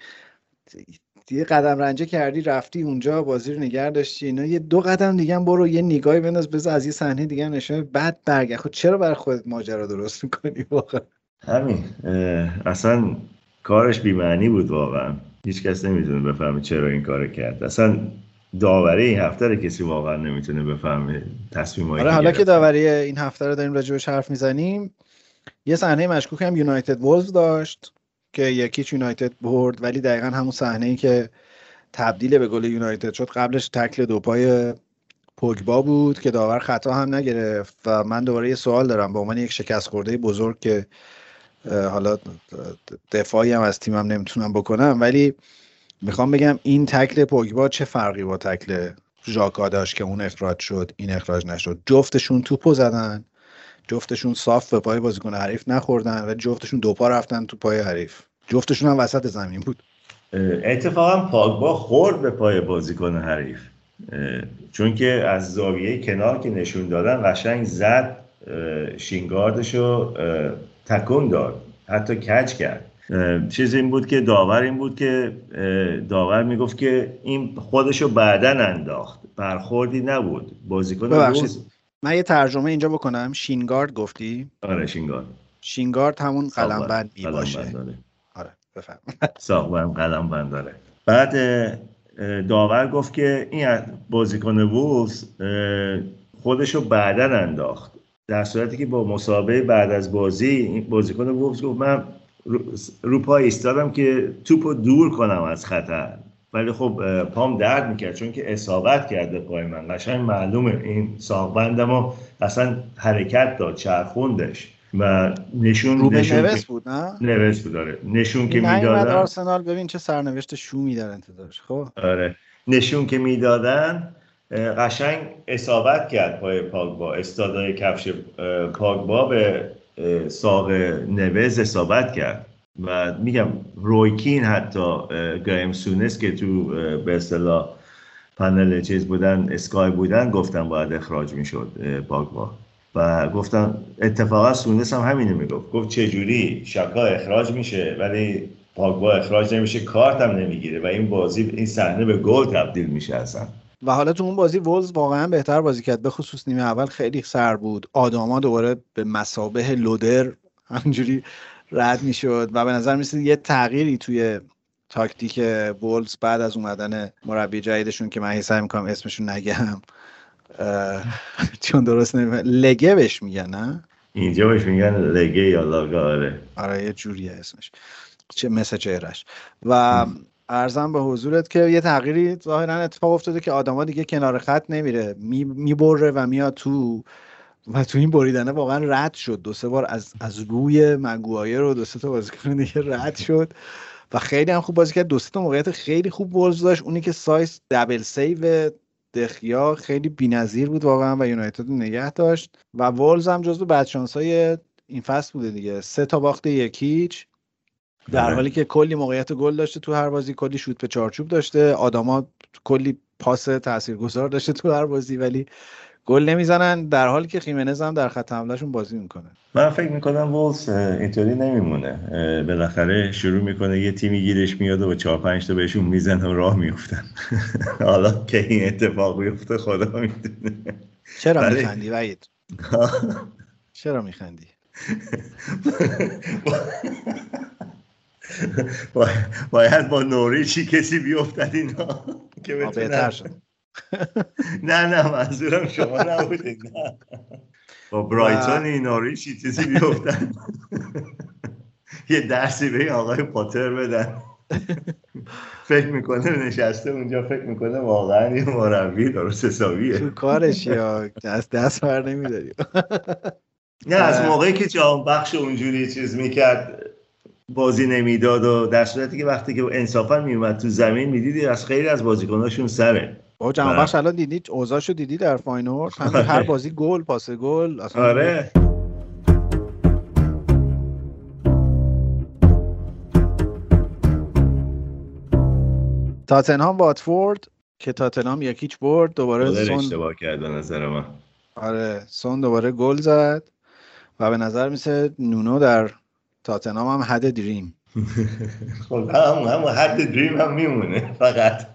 دیگه قدم رنجه کردی رفتی اونجا بازی رو نگه داشتی اینا یه دو قدم دیگه هم برو یه نگاهی بنداز بذار از یه صحنه دیگه نشه بعد برگرد. خود خب چرا برای خودت ماجرا درست می‌کنی واقعا؟ همین. اصلا کارش بیمعنی بود واقعا. هیچ کس نمی‌تونه بفهمه چرا این کار کرد. اصلا داوری این هفته رو کسی واقعا نمی‌تونه بفهمه تصمیم آره حالا که داوری این هفته رو داریم راجبش حرف می‌زنیم یه صحنه مشکوک هم یونایتد وولز داشت. که یکیچ یونایتد برد ولی دقیقا همون صحنه ای که تبدیل به گل یونایتد شد قبلش تکل دو پای پوگبا بود که داور خطا هم نگرفت و من دوباره یه سوال دارم به عنوان یک شکست خورده بزرگ که حالا دفاعی هم از تیمم نمی‌تونم بکنم ولی می‌خوام بگم این تکل پوگبا چه فرقی با تکل ژاکا داشت که اون اخراج شد این اخراج نشد؟ جفتشون توپو زدن. جفتشون صاف به پای بازیکن حریف نخوردن و جفتشون دو پا رفتن تو پای حریف. جفتشون هم وسط زمین بود. اتفاقا پاگبا خورد به پای بازیکن حریف. چون که از زاویه کنار که نشون دادن قشنگ زد شینگاردش رو تکون داد. حتی کج کرد. چیز این بود که داور این بود که داور می‌گفت که این خودشو بعدن انداخت. برخوردی نبود. بازیکن من یه ترجمه اینجا بکنم. شینگارد گفتی؟ آره شینگارد. شینگارد همون قلم بند می باشه آره بفهم ساقبرم قلم بند داره بعد داور گفت که این بازیکن وولز خودشو بعدن انداخت. در صورتی که با مسابقه بعد از بازی بازیکن وولز گفت من رو پای ایستادم که توپو دور کنم از خطر. ولی خب پام درد می‌کرد چون که اصابت کرده پای من. قشنگ معلومه این ساقبندم اصلا حرکت داد چرخوندش و نشون رو نوست بود نه؟ نوست بود داره نشون که می‌دادن آرسنال ببین چه سرنوشت شو میدارن انتظارش خب؟ آره. نشون که می‌دادن قشنگ اصابت کرد پای پاگبا. استادای کفش پاگبا به ساق نوز اصابت کرد. و میگم رویکین حتی گریم سونس که تو به اصطلاح پنل چیز بودن اسکای بودن گفتن باید اخراج می‌شد پاگبا. و گفتم اتفاقا سونس هم همینو می‌گفت. گفت چه جوری شکا اخراج میشه ولی پاگبا اخراج نمیشه کارت هم نمی‌گیره. و این بازی این صحنه به گل تبدیل میشه اصلا. و حالا تو اون بازی وولز واقعا بهتر بازی کرد. به خصوص نیمه اول خیلی سر بود. آداما دوباره به مسابه لودر همجوری رد می‌شد و به نظر میسید یه تغییری توی تاکتیک وولز بعد از اومدن مربی جدیدشون که من حساب می‌کنم اسمشون نگم چون درست نمیفهم لگه بهش میگن نه؟ اینجا بهش میگن لگه یا لاگا آره. آره یه جوریه اسمش چه مثل چهرش و عرضم به حضورت که یه تغییری ظاهرا اتفاق افتاده که آداما دیگه کنار خط نمیره می‌بره و میاد تو و تو این بریدنه واقعا رد شد. دو سه بار از از روی مگوایر رو دو سه تا بازیکن دیگه رد شد و خیلی هم خوب بازی کرد. دو سه تا موقعیت خیلی خوب وولز داشت. اونی که سایز double save دخیا خیلی بی‌نظیر بود واقعا و یونایتد نگه داشت. و وولز هم جزو بدشانسای این فصل بوده دیگه. سه تا باخت یکیچ. در بله. حالی که کلی موقعیت گل داشته تو هر بازی کلی شوت به چارچوب داشته. آدما کلی پاس تاثیرگذار داشته تو هر بازی ولی گل نمی‌زنن در حالی که خیمنز هم در خط حملهشون بازی می‌کنه. من فکر می‌کنم وولز اینطوری نمیمونه. بالاخره شروع می‌کنه یه تیمی گیرش میاد و با چهار پنج تا بهشون می‌زنه و راه میفتن حالا که این اتفاق بیفته خدا می‌دونه. چرا. میخندی وید چرا میخندی؟ باید با نوریچی کسی بیفتد اینا که بهتر شد. نه نه منظورم شما نبودید نه. با برایتون نوریچی چیزی بیفتد یه درسی به آقای پاتر بدن. فکر می‌کنه نشسته اونجا فکر می‌کنه واقعا یه مربی درست حسابیه. تو کارش یا دست دست بر نمیداری؟ نه از موقعی که جام بخش اونجوری چیز می‌کرد بازی نمی‌داد و در صورتی که وقتی که انصافا میومد تو زمین می‌دیدی از خیلی از بازیکناشون سره. با جام بخش الان دیدی؟ اوضاعشو دیدی در فاینورد هر بازی گل پاس گل آره. تاتنهام واتفورد که تاتنهام یکیچ برد دوباره سون اشتباه کرد به نظر من. آره سون دوباره گل زد و به نظر میسه نونو در تاتنهام هم حد دریم. خب هم هم حد دریم هم میمونه فقط.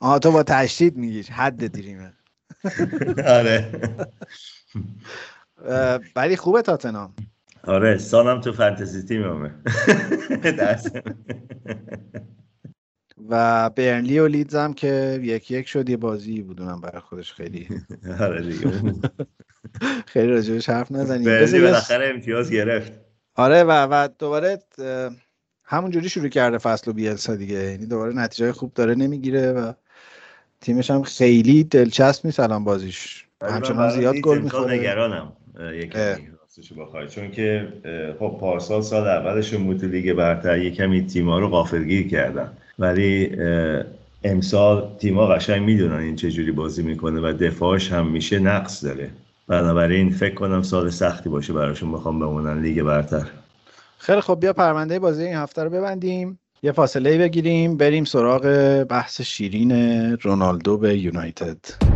آها تو با تشدید میگیش حد دریمه. آره. ولی خوبه تاتنهام. آره سانم تو فانتزی تیممه. و برنلی و لیدز هم که یکی یک شد یه بازی بودونم برای خودش خیلی. آره دیگه. خیلی راجبش حرف نزنیم. برنلی بالاخره امتیاز گرفت. آره و و دوباره همونجوری شروع کرده فصل و بیلسا دیگه. یعنی دوباره نتیجه خوب داره نمی‌گیره و تیمش هم خیلی دلچسب نیست الان بازیش. همچنان زیاد گل می‌خوره. نگرانم بخوای. چون که خب پارسال سال اولش تو لیگ برتر یه کمی تیما رو غافلگیر کردن. ولی امسال تیما قشنگ می‌دونن این چه جوری بازی می‌کنه و دفاعش هم میشه نقص داره. بنابراین فکر کنم سال سختی باشه براشون بخوام بمونن لیگ برتر. خیلی خب بیا پرونده بازی این هفته رو ببندیم. یه فاصله بگیریم بریم سراغ بحث شیرین رونالدو به یونایتد.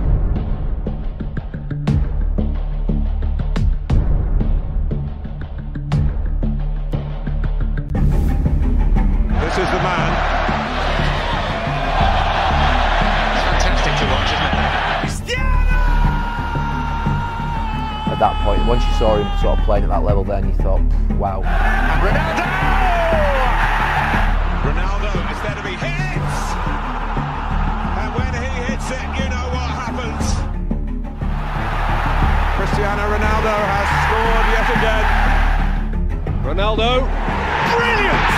At that point. Once you saw him sort of playing at that level, then you thought, wow. And Ronaldo! Ronaldo is there to be hit! And when he hits it, you know what happens. Cristiano Ronaldo has scored yet again. Ronaldo, brilliant!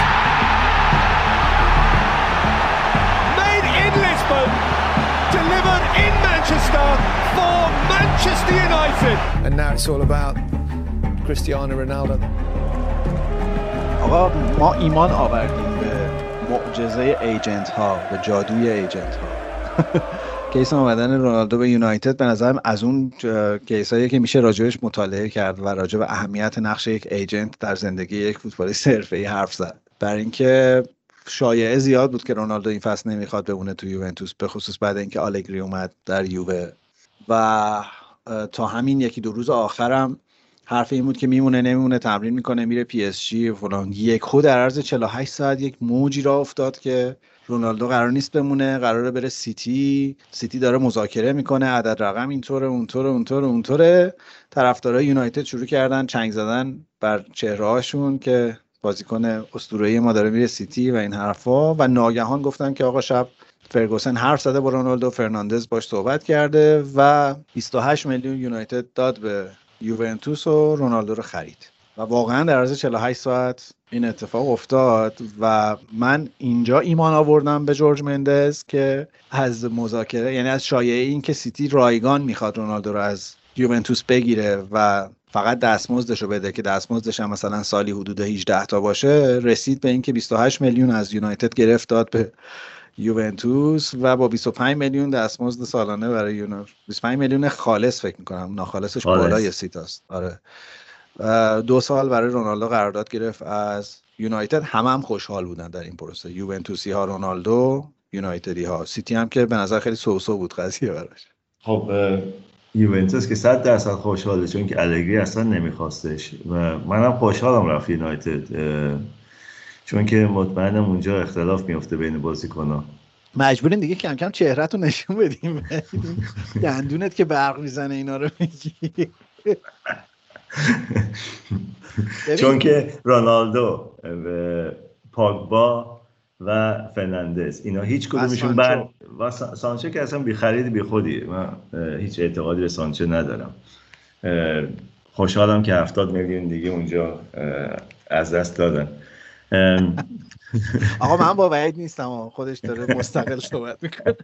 Made in Lisbon, delivered in Manchester for Manchester United. And now it's all about Cristiano Ronaldo. آقا ما ایمان آوردیم به معجزه agent ها به جادوی agent ها case آمدن رونالدو به یونایتد به نظرم از اون case هایی که میشه راجبش مطالعه کرد و راجب اهمیت نقش یک agent در زندگی یک فوتبالیست حرفه‌ای حرف زد برای اینکه شایعه زیاد بود که رونالدو این فصل نمی‌خواد بمونه تو یوونتوس به خصوص بعد اینکه آلگری اومد در یووه و تا همین یکی دو روز آخرم حرف این بود که میمونه نمیمونه تمرین می‌کنه میره پی اس جی فلان. یکهو در عرض 48 ساعت یک موجی راه افتاد که رونالدو قرار نیست بمونه قراره بره سیتی. سیتی داره مذاکره می‌کنه عدد رقم اینطوره اونطوره اونطوره اونطوره. طرفدارای یونایتد شروع کردن چنگ زدن بر چهره که بازیکن اسطوره‌ای ما داره میره سیتی و این حرفا. و ناگهان گفتن که آقا شب فرگوسن حرف زده با رونالدو فرناندز باش صحبت کرده و 28 میلیون یونایتد داد به یوونتوس و رونالدو رو خرید. و واقعا در عرض 48 ساعت این اتفاق افتاد و من اینجا ایمان آوردم به جورج مندز که از مذاکره یعنی از شایعه این که سیتی رایگان می‌خواد رونالدو رو از یوونتوس بگیره و فقط دستمزدش رو بده که دستمزدش هم مثلا سالی حدود 18 تا باشه رسید به اینکه 28 میلیون از یونایتد گرفت داد به یوونتوس و با 25 میلیون دستمزد سالانه برای یونایتد 25 میلیون خالص فکر می‌کنم. ناخالصش بالای سیتاست آره. دو سال برای رونالدو قرارداد گرفت. از یونایتد همه هم خوشحال بودن در این پروسه. یوونتوسی ها رونالدو یونایتدی ها سیتی هم که به نظر خیلی سوسو بود قضیه براش. خب یوونتوس که 100 درصد خوشحاله چون که الگری اصلا نمیخواستش. و منم خوشحالم رفت یونایتد. چون که مطمئنم اونجا اختلاف میفته بین بازیکن‌ها. مجبورین دیگه کم کم چهرهتو نشون بدیم. دندونت که برق می‌زنه اینا رو میگی. چون که رونالدو پاگبا و فرناندز اینا هیچ کدومشون بر و سانچو که اصلا بی خرید بی خودی من هیچ اعتقادی به سانچو ندارم. خوشحالم که هفتاد میلیون دیگه اونجا از دست دادن. آقا من با وعید نیستم خودش داره مستقل صحبت می‌کنه.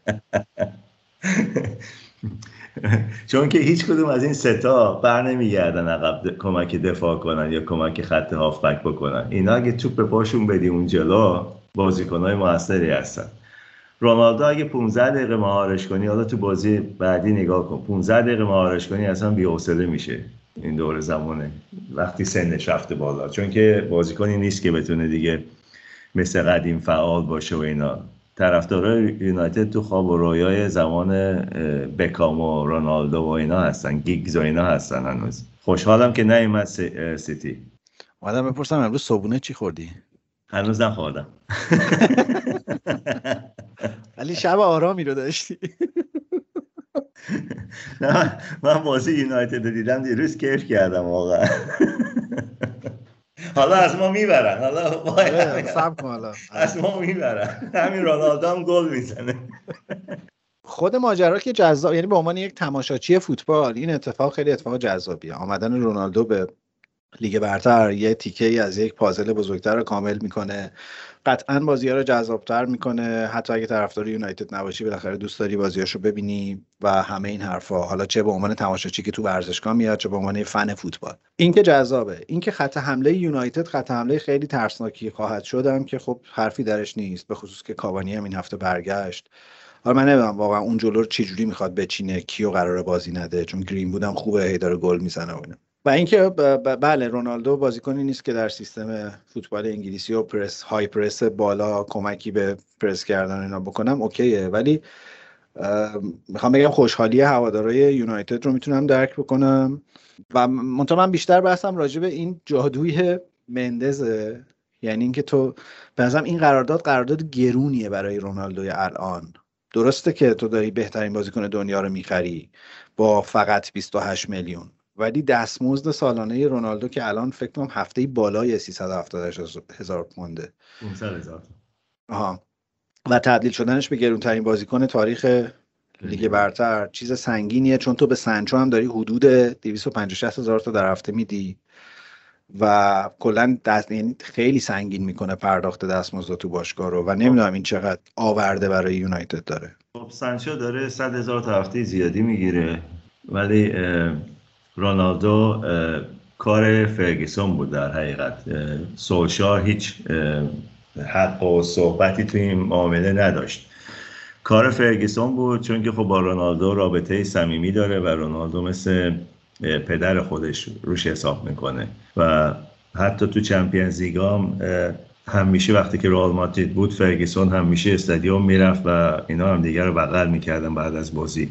چون که هیچ کدوم از این ستا بر نمیگردن عقب کمک دفاع کنن یا کمک خط هافبک بکنن. اینا اگه توپ به پاشون بدی اون جلو بازیکنهای موثری هستن. رونالدو اگه 15 دقیقه مهارش کنی حالا تو بازی بعدی نگاه کن. 15 دقیقه مهارش کنی اصلا بی‌حوصله میشه. این دور زمانه. وقتی سنش رفته بالا. چون که بازیکنی نیست که بتونه دیگه مثل قدیم فعال باشه و اینا. طرفدارای یونایتد تو خواب و رویای زمان بکام و رونالدو و اینا هستن. گیگز و اینا هستن هنوز. خوشحالم که نیومد سیتی. اومدم بپرسم امروز صبونه چی خوردی؟ هنوز نخوردم. ولی شب آرامی رو داشتی. نه من بازی یونایتد دیدم دیروز کیف کردم واقعا. حالا از ما می‌برن حالا سب حالا. از ما می‌برن. همین رونالدو هم گل می‌زنه. خود ماجرا که جذاب یعنی به عنوان یک تماشاچی فوتبال این اتفاق خیلی اتفاق جذابیه. آمدن رونالدو به لیگ برتر یه تیکه ای از یک پازل بزرگتر رو کامل می‌کنه. قطعا بازی ها رو جذابتر می‌کنه. حتی اگه طرفدار یونایتد نباشی بالاخره دوست داری بازیاشو ببینی و همه این حرفا حالا چه به عنوان تماشاچی که تو ورزشگاه میاد چه به عنوان فن فوتبال. این که جذابه. این که خط حمله یونایتد خط حمله خیلی ترسناکی خواهد شدم که خب حرفی درش نیست به خصوص که کاوانی هم این هفته برگشت. حالا من نمی‌دونم واقعا اون جلو رو چجوری می‌خواد بچینه کیو قراره بازی نده چون گرین بودم خوبه هی داره گل می‌زنه و و اینکه بله رونالدو بازیکنی نیست که در سیستم فوتبال انگلیسی و پرس های پرس بالا کمکی به پرس کردن اینا بکنم اوکیه. ولی می‌خوام بگم خوشحالی هوادارای یونایتد رو می‌تونم درک بکنم. و منتها من بیشتر بحثم راجع به این جادوی مندزه. یعنی اینکه تو به این قرارداد قرارداد گرونیه برای رونالدوی الان. درسته که تو داری بهترین بازیکن دنیا رو می‌خری با فقط 28 میلیون. ولی دستمزد سالانه رونالدو که الان فکر کنم هفته بالای 370 هزار پونده. 500 هزار آها. و تبدیل شدنش به گرونترین بازیکن تاریخ لیگ برتر. چیز سنگینیه چون تو به سنچو هم داری حدود 250 هزار تا در هفته میدی. و کلا دست یعنی خیلی سنگین می‌کنه پرداخت دستمزد تو باشگاه رو. و نمی‌دونم این چقدر آورده برای یونایتد داره. خب سانچو داره 100 هزار تا هفته زیادی می‌گیره. ولی رونالدو کار فرگیسون بود در حقیقت. سولشار هیچ حق و صحبتی توی این معامله نداشت. کار فرگیسون بود چون که خب با رونالدو رابطه صمیمی داره و رونالدو مثل پدر خودش روش حساب می‌کنه. و حتی تو Champions League ام همیشه وقتی که رئال مادرید بود فرگیسون همیشه استادیوم می‌رفت و اینا هم دیگر رو بغل می‌کردن بعد از بازی.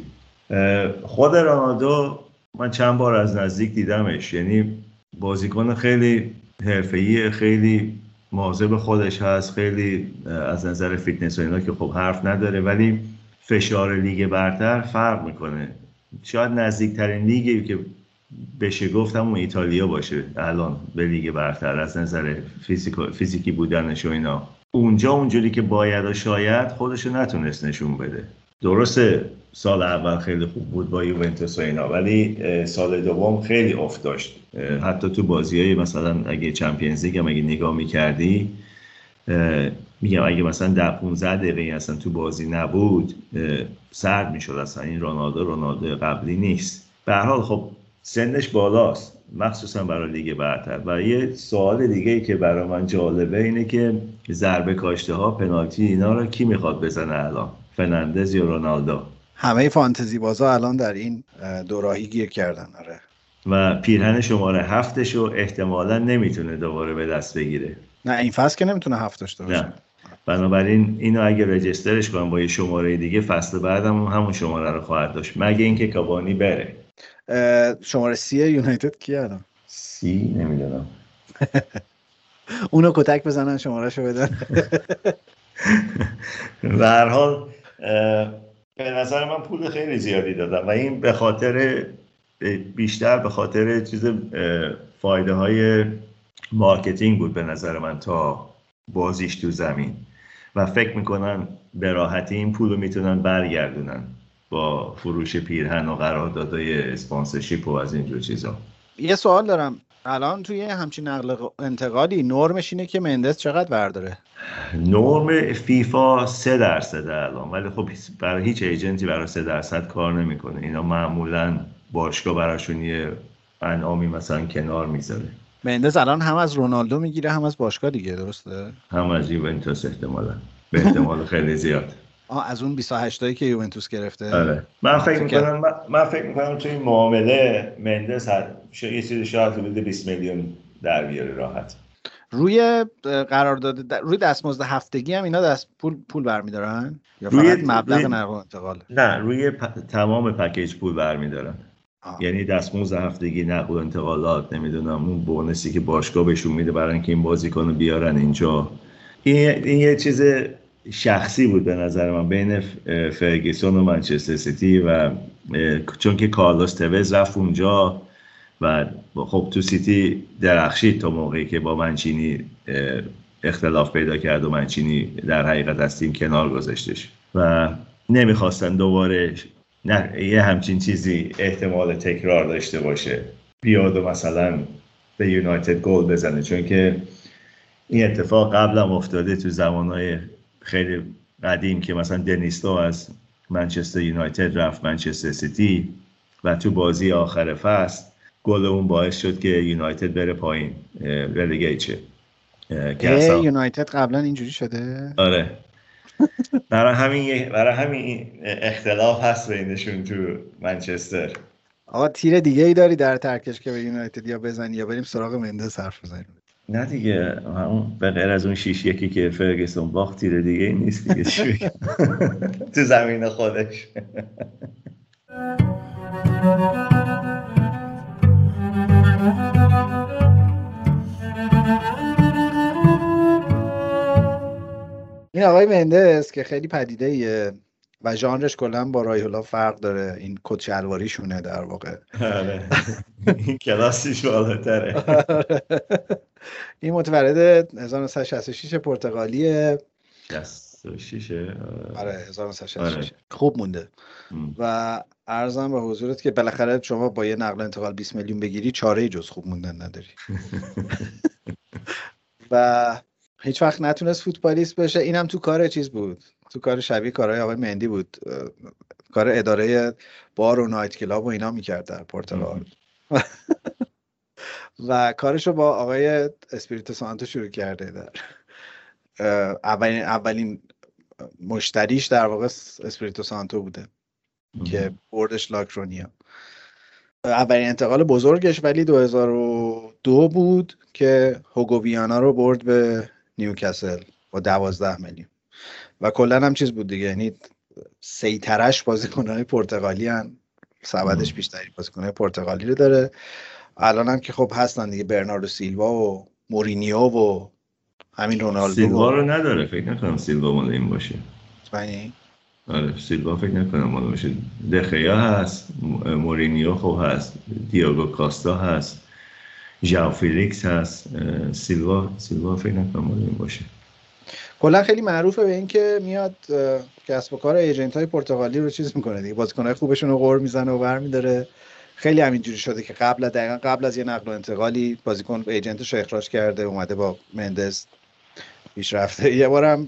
خود رونالدو من چند بار از نزدیک دیدمش. یعنی بازیکن خیلی حرفه‌ای خیلی مواظب خودش هست خیلی از نظر فیتنس و اینا که خب حرف نداره ولی فشار لیگ برتر فرق می‌کنه. شاید نزدیکترین لیگی که بشه گفت همون ایتالیا باشه الان به لیگ برتر از نظر فیزیکی بودنش و اینا. اونجا اونجوری که باید و شاید خودشو نتونست نشون بده. درسته سال اول خیلی خوب بود با یوونتوس و اینا ولی سال دوم خیلی افت داشت. حتی تو بازی های مثلا اگه چمپیونز لیگ هم اگه نگاه می‌کردی میگم اگه مثلا در 15 دقیقه اصلا تو بازی نبود سرد می‌شد اصلا. این رونالدو رونالدو قبلی نیست. به حال خب سنش بالاست مخصوصا برای لیگ برتر. و یه سوال دیگه ای که برای من جالبه اینه که ضربه کاشته ها پنالتی اینا رو کی می‌خواد بزنه الان؟ فرناندز یا رونالدو. همه فانتزی بازا الان در این دوراهی گیر کردن آره. و پیرهن شماره هفتش رو احتمالا نمی‌تونه دوباره به دست بگیره. نه این فصل که نمی‌تونه هفت داشته باشه. بنابراین اینو اگه رجسترش کنم با یه شماره دیگه فصل بعدم همون شماره رو خواهد داشت. مگه اینکه کابانی بره. شماره سی یونایتد کی الان؟ سی؟ نمی‌دونم. اونو کتک بزنن شماره شو بدن. به هر حال به نظر من پول خیلی زیادی دادم و این به خاطر بیشتر به خاطر چیز فایده های marketing بود به نظر من تا بازیش تو زمین. و فکر می‌کنن به راحتی این پول رو می‌تونن برگردونن با فروش پیرهن و قراردادهای sponsorship و از اینجور چیزا. یه سوال دارم. الان توی همچین نقل انتقالی نرمش اینه که مندز چقدر برداره؟ نرم فیفا سه درصد الان ولی خب برای هیچ agent ی برای سه درصد کار نمی‌کنه. اینا معمولا باشگاه براشون یه انعامی مثلا کنار می‌ذاره. مندز الان هم از رونالدو می‌گیره هم از باشگاه دیگه درسته؟ هم از یوونتوس احتمالا. به احتمال خیلی زیاد. آه از اون 28 تایی که یوونتوس گرفته. آره. من فکر می‌کنم من, من فکر می‌کنم توی این معامله مندز هر یه چیزی شاید حدود 20 میلیون در بیاره راحت. روی قرارداد روی دستمزد هفتگی هم اینا دست پول پول برمیدارن؟ یا روی فقط مبلغ روی... نقل انتقال؟ نه روی پ... تمام پکیج پول برمیدارن. یعنی دستمزد هفتگی نقل و انتقالات نمی‌دونم اون بونسی که باشگاه بهشون میده برای اینکه این بازیکن رو بیارن اینجا. این, این یه چیز شخصی بود به نظر من بین فرگیسون و منچستر سیتی و چون که کارلوس توز رفت اونجا و خب تو سیتی درخشید تا موقعی که با منچینی اختلاف پیدا کرد و منچینی در حقیقت از تیم کنار گذاشتش و نمی‌خواستن دوباره نه یه همچین چیزی احتمال تکرار داشته باشه. بیاد و مثلا به یونایتد گل بزنه چون که این اتفاق قبلا افتاده تو زمانهای خیلی قدیم که مثلا دنیستو از منچستر یونایتد رفت منچستر سیتی و تو بازی آخر فصل گل اون باعث شد که یونایتد بره پایین رلیگیت شه یونایتد قبلا اینجوری شده؟ آره. برای همین برای همین اختلاف هست بینشون تو منچستر. آقا تیر دیگه ای داری در ترکش که به یونایتد یا بزنی یا بریم سراغ مندس حرف بزنیم؟ نه دیگه به غیر از اون شیش یکی که فرگسون باخت تیر دیگه نیست دیگه. تو زمین خودش. این آقای مندس که خیلی پدیده ایه و ژانرش کلا با رایولا فرق داره. این کت شلواریشونه در واقع. آره. این کلاسیش بالاتره. این متولد 1966 پرتغالیه. 66 آره 1966 آره. خوب مونده. و ارزم به حضورت که بالاخره شما با یه نقل انتقال 20 میلیون بگیری چاره جز خوب موندن نداری. و هیچ وقت نتونست فوتبالیست بشه. اینم تو کار چیز بود. تو کار شبیه کارهای آقای مندی بود. کار اداره بار و nightclub و اینا می‌کرد در پرتغال. و کارش رو با آقای اسپریتو سانتو شروع کرده در. اولین اولین مشتریش در واقع اسپریتو سانتو بوده که بردش لاکرونیا. اولین انتقال بزرگش ولی 2002 بود که هوگو ویانا رو برد به نیوکاسل با 12 میلیون. و کلا هم چیز بود دیگه یعنی سیترش بازیکنهای پرتغالی هن. سبدش بیشتری بازیکنهای پرتغالی رو داره. الان هم که خب هستن دیگه برناردو سیلوا و مورینیو و همین رونالدو سیلوا رو نداره فکر نکنم سیلوا مال این باشه. معنی آره سیلوا فکر نکنم مال باشه. دخیا هست مورینیو خب هست دیاگو کاستا هست ژاو فیلیکس هست سیلوا سیلوا فکر نکنم مال این باشه. کلا خیلی معروفه به اینکه میاد کسب و کار agent های پرتغالی رو چیز می‌کنه دیگه. بازیکن های خوبشون رو قر می‌زنه و برمیداره. خیلی همینجوری شده که قبل دقیقا قبل از یه نقل و انتقالی بازیکن agent ش رو اخراج کرده اومده با مندز پیش رفته. یه بارم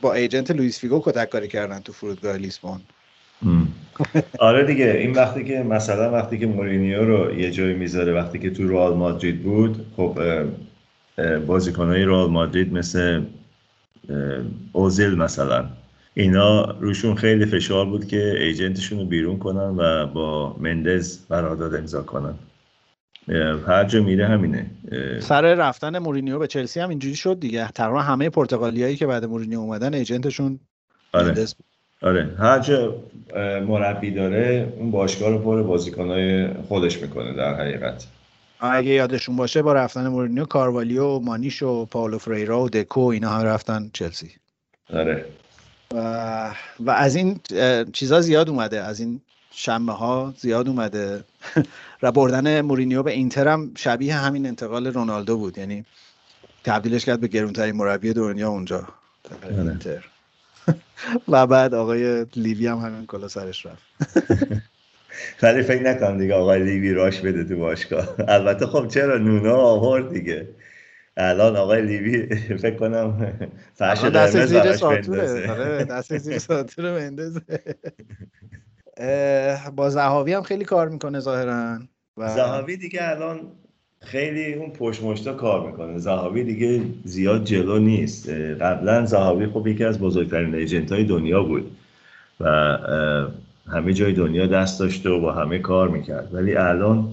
با agent لوئیس فیگو کتک کاری کردن تو فرودگاه لیسبون. آره دیگه این وقتی که مثلا وقتی که مورینیو رو یه جایی می‌ذاره وقتی که تو رئال مادرید بود خب بازیکنهای رئال مادرید مثل اوزیل مثلا. اینا روشون خیلی فشار بود که ایجنتشون رو بیرون کنن و با مندز قرارداد امضا کنن. هر جا میره همینه. سر رفتن مورینیو به چلسی هم اینجوری شد دیگه. تقریبا همه پرتغالیایی که بعد مورینیو اومدن ایجنتشون آره. مندز آره. هر جا مربی داره اون باشگاه رو پر بازیکنهای خودش می‌کنه در حقیقت. اگه یادشون باشه با رفتن مورینیو کاروالیو و مانیش و پاولو فریرا و دکو اینا هم رفتن چلسی. آره. و, و از این چیزا زیاد اومده از این شمه ها زیاد اومده. و بردن مورینیو به اینتر هم شبیه همین انتقال رونالدو بود. یعنی تبدیلش کرد به گرونترین مربی دنیا اونجا آره. اینتر. و بعد آقای لیوی هم همین کلا سرش رفت. ولی فکر نکنم دیگه آقای لیوی راش بده تو باشگاه. البته خب چرا نونا آورد دیگه؟ الان آقای لیوی فکر کنم فرش دست زیر ساتوره بندازه. آره دست زیر ساتور مندز اه، با زهاوی هم خیلی کار می‌کنه ظاهرا. و زهاوی دیگه الان خیلی اون پشت مشتا کار می‌کنه. زهاوی دیگه زیاد جلو نیست. قبلا زهاوی خب یکی از بزرگترین ایجنت های دنیا بود و همه جای دنیا دست داشته و با همه کار می‌کرد. ولی الان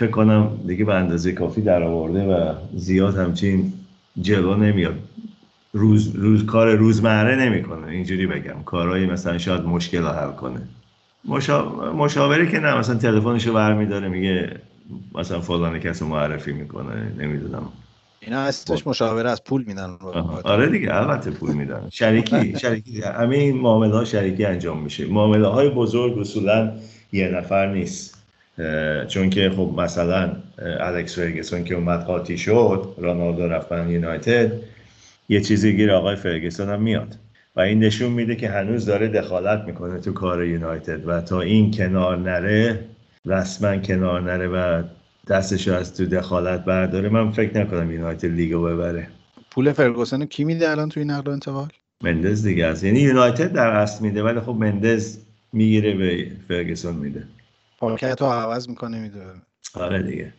فکر کنم دیگه به اندازه کافی در آورده و زیاد همچین جلو نمیاد. روز, روز کار روزمره نمی‌کنه. اینجوری بگم. کارهایی مثلا شاید مشکل رو حل کنه. مشا... مشاوره که نه مثلا تلفنشو برمیداره میگه مثلا فلان کسی معرفی می‌کنه نمی‌دونم. اینا هستش مشاوره از پول میدن. آره دیگه البته پول میدن. شریکی شریکی. همه این معامله ها شریکی انجام میشه. معامله های بزرگ اصولا یه نفر نیست. چون که خب مثلا الکس فرگسون که اومد قاطی شد رونالدو رفت من یونایتد یه چیزی گیر آقای فرگسون هم میاد. و این نشون میده که هنوز داره دخالت می‌کنه تو کار یونایتد و تا این کنار نره رسما کنار نره و دستشو از تو دخالت برداره من فکر نکنم یونایتد لیگو ببره. پول فرگوسن کی میده الان توی نقل و انتقال؟ مندز دیگه است. یعنی یونایتد در اصل میده ولی خب مندز می‌گیره به فرگسون میده. پاکت رو عوض می‌کنه میده آره دیگه.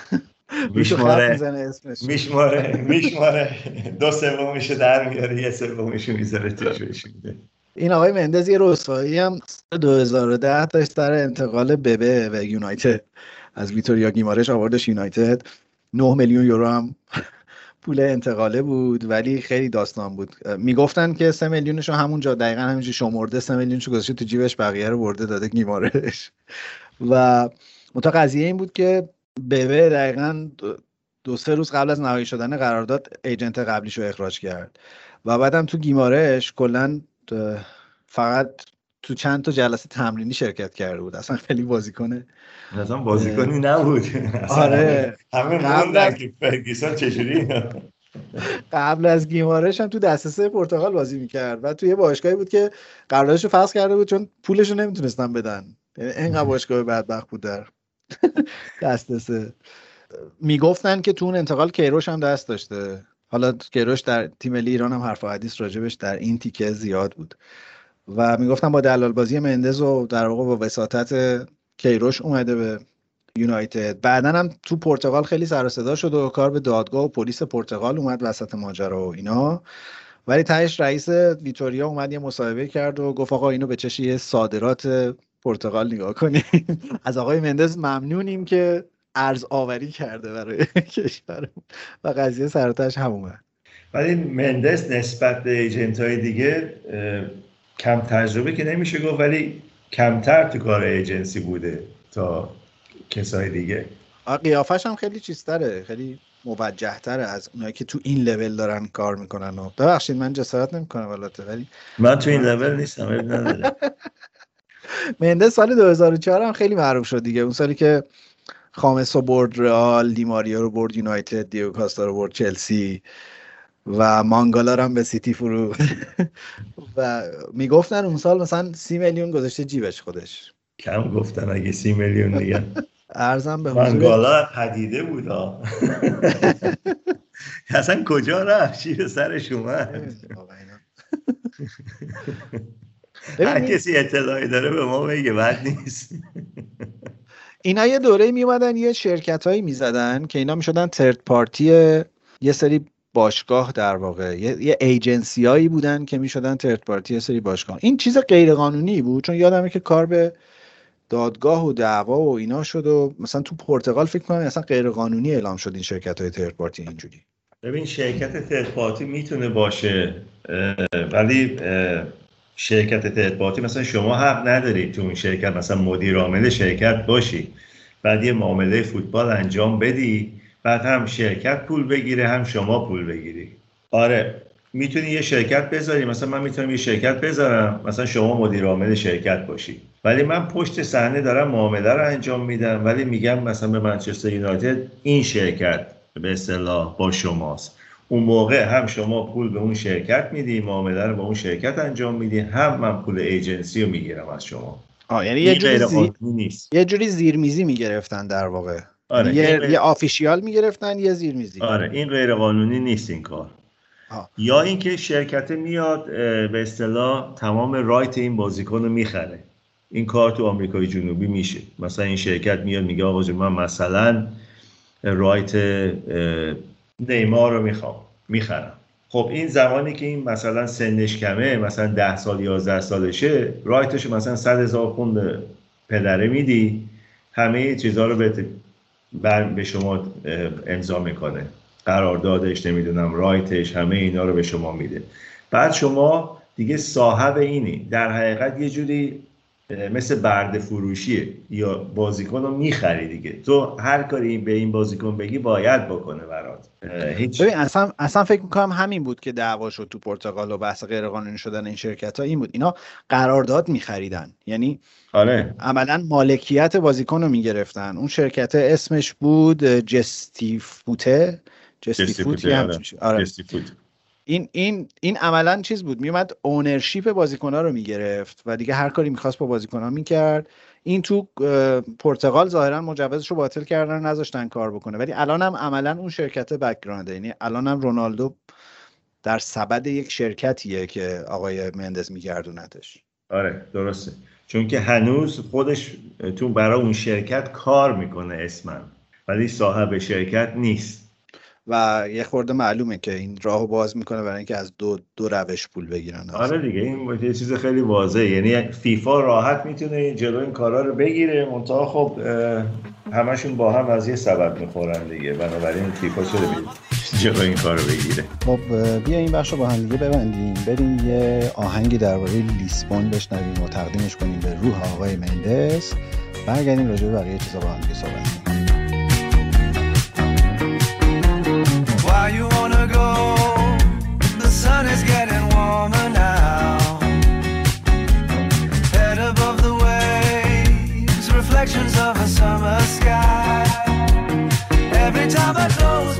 میشماره میشماره میشماره. دو سومیشو در میاره یه سومیشو می‌ذاره توش میده. این آقای مندز یه رسوایی هم سال 2010 داشت سر انتقال ببه و یونایتد. از ویتوریا گیمارش آوردش یونایتد. 9 میلیون یورو هم پول انتقاله بود ولی خیلی داستان بود. می‌گفتن که 3 میلیونش رو همونجا دقیقا همینجا شمرده 3 میلیونش رو گذاشته تو جیبش بقیه رو برده داده گیمارش و متا قضیه این بود که ببه دقیقا دو- سه روز قبل از نهایی شدن قرارداد ایجنت قبلیش رو اخراج کرد. و بعدم تو گیمارش کلا فقط تو چند تا جلسه تمرینی شرکت کرده بود. اصلا خیلی بازیکنه اصلا بازیکنی نبود. آره. همه قبل موندن که فرگسون چجوری؟ قبل از گیمارش هم تو دسته پرتغال بازی می‌کرد و توی یه باشگاهی بود که قراردادش رو فسخ کرده بود چون پولش رو نمی‌تونستن بدن. یعنی اینقدر باشگاه بدبخت بود در دسته سه می‌گفتن که تو اون انتقال کیروش هم دست داشته. حالا کیروش در تیم ملی ایران هم حرف و حدیث راجبش در این تیکه زیاد بود. و می‌گفتن با دلال بازی مندز و در واقع با وساطت کیروش اومده به یونایتد. بعدا هم تو پرتغال خیلی سر صدا شد و کار به دادگاه و پلیس پرتغال اومد وسط ماجرا و اینا. ولی تهش رئیس ویتوریا اومد یه مصاحبه کرد و گفت آقا اینو به چش یه صادرات پرتغال نگاه کنیم. از آقای مندز ممنونیم که ارز آوری کرده برای کشور و قضیه سرتش هم اومد. ولی مندس نسبت به ایجنت های دیگه کم تجربه که نمیشه گفت ولی کمتر تو کار ایجنسی بوده تا کسای دیگه. قیافش هم خیلی چیزتره خیلی موجه تره از اونایی که تو این لول دارن کار می‌کنن و ببخشید من جسارت نمی‌کنم البته ولی من تو این لول نیستم مندز سال 2004 هم خیلی معروف شد دیگه. اون سالی که خامس رو برد رئال دیماریا رو برد یونایتد دیو کاستا رو برد چلسی. و مانگالا هم به سیتی فرو و می‌گفتن اون سال مثلا سی میلیون گذاشته جیبش خودش. کم گفتن اگه سی میلیون دیگه. ارزم به حضور. منگالا پدیده بود اصلا کجا رفت؟ شیر سرش اومد. هر کسی اطلاعی داره به ما بگه بد نیست. اینا یه دوره می اومدن یه شرکت هایی می زدن که اینا می شدن ترد پارتی یه سری باشگاه در واقع. یه, یه ایجنسی هایی بودن که می شدن ترد پارتی یه سری باشگاه. این چیز غیر قانونی بود چون یادمه که کار به دادگاه و دعوا و اینا شد و مثلا تو پرتغال فکر کنم اصلا غیر قانونی اعلام شد این شرکت های ترد پارتی اینجوری. ببین شرکت ترپاتی می‌تونه باشه ولی شرکت ترپاتی مثلا شما حق ندارید تو اون شرکت مثلا مدیر عامل شرکت باشی. بعد یه معامله فوتبال انجام بدی بعد هم شرکت پول بگیره هم شما پول بگیری. آره می‌تونی یه شرکت بذاری. مثلا من می‌تونم یه شرکت بذارم. مثلا شما مدیر عامل شرکت باشی. ولی من پشت صحنه دارم معامله رو انجام میدم. ولی میگم مثلا به منچستر یونایتد این شرکت به اصطلاح با شماست. اون موقع هم شما پول به اون شرکت میدی معامله رو با اون شرکت انجام میدی. هم من پول ایجنسی رو می‌گیرم از شما. آه یعنی یه جوری, زی... نیست. یه جوری زیرمیزی می‌گرفتن در واقع. آره یه, غیر... یه آفیشیال می‌گرفتن یه زیرمیزی. آره این غیر قانونی نیست این کار. آه. یا اینکه شرکت میاد به اصطلاح تمام رایت این بازیکن رو می‌خره. این کار تو آمریکای جنوبی میشه. مثلا این شرکت میاد میگه آقا من مثلا رایت نیمار رو می‌خوام می‌خرم. خب این زمانی که این مثلا سنش کمه مثلا ده سال یازده سالشه رایتش مثلا صد هزار پوند پدره میدی همه چیزها رو به, به شما امضا می‌کنه. قراردادش نمی‌دونم رایتش همه اینا رو به شما میده. بعد شما دیگه صاحب اینی. در حقیقت یه جوری مثل برد فروشیه. یا بازیکن رو می‌خری دیگه. تو هر کاری به این بازیکن بگی باید بکنه برات. هیچ ببین اصلا اصلا فکر می‌کنم همین بود که دعوا شد تو پرتغال و بحث غیرقانونی شدن این شرکت ها این بود. اینا قرارداد میخریدن. یعنی آره. عملا مالکیت بازیکن رو می‌گرفتن. اون شرکت اسمش بود جستی فوته. جستی, فوتی هم آره. آره. این این این عملا چیز بود. میومد اونرشیپ بازیکن‌ها رو می‌گرفت و دیگه هر کاری می‌خواست با بازیکن‌ها می‌کرد. این تو پرتغال ظاهرا مجوزش رو باطل کردن نذاشتن کار بکنه. ولی الان هم عملا اون شرکت background یعنی الان هم رونالدو در سبد یک شرکتیه که آقای مندز میگردونتش آره درسته. چون که هنوز خودش تو برای اون شرکت کار می‌کنه اسما ولی صاحب شرکت نیست. و یه خورده معلومه که این راهو باز می‌کنه برای اینکه از دو دو روش پول بگیرن آره دیگه این یه چیز خیلی واضحه. یعنی فیفا راحت می‌تونه جلو این کارا رو بگیره. منتها خب همشون با هم از یه سبب می‌خورن دیگه. بنابراین فیفا چرا جلو این کار رو بگیره؟ خب بیا این بخش رو با هم دیگه ببندیم. بریم یه آهنگی درباره لیسبون بشنویم و تقدیمش کنیم به روح آقای مندس. برگردیم راجع به بقیه چیزا با هم دیگه صحبت reflections of a summer sky. Every time I close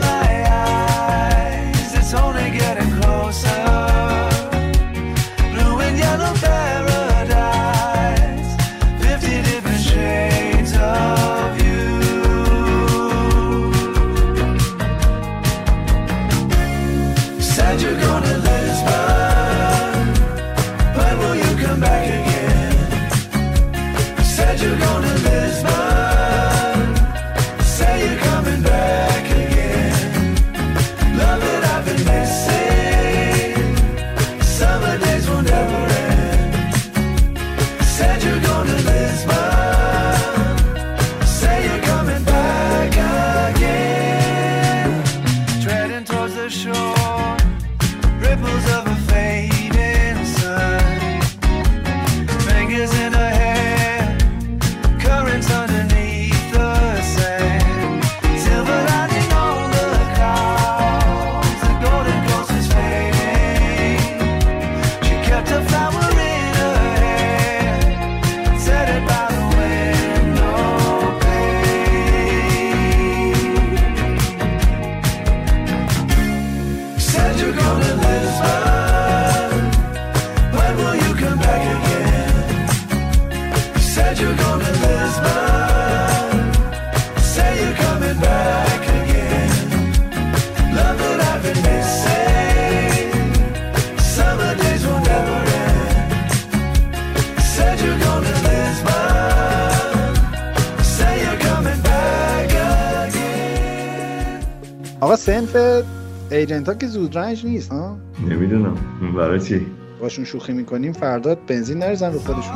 سنف ایجنت ها که زود رنج نیست ها؟ نمی‌دونم. برای چی؟ باشون شوخی می‌کنیم فردا بنزین نریزن رو خودشون.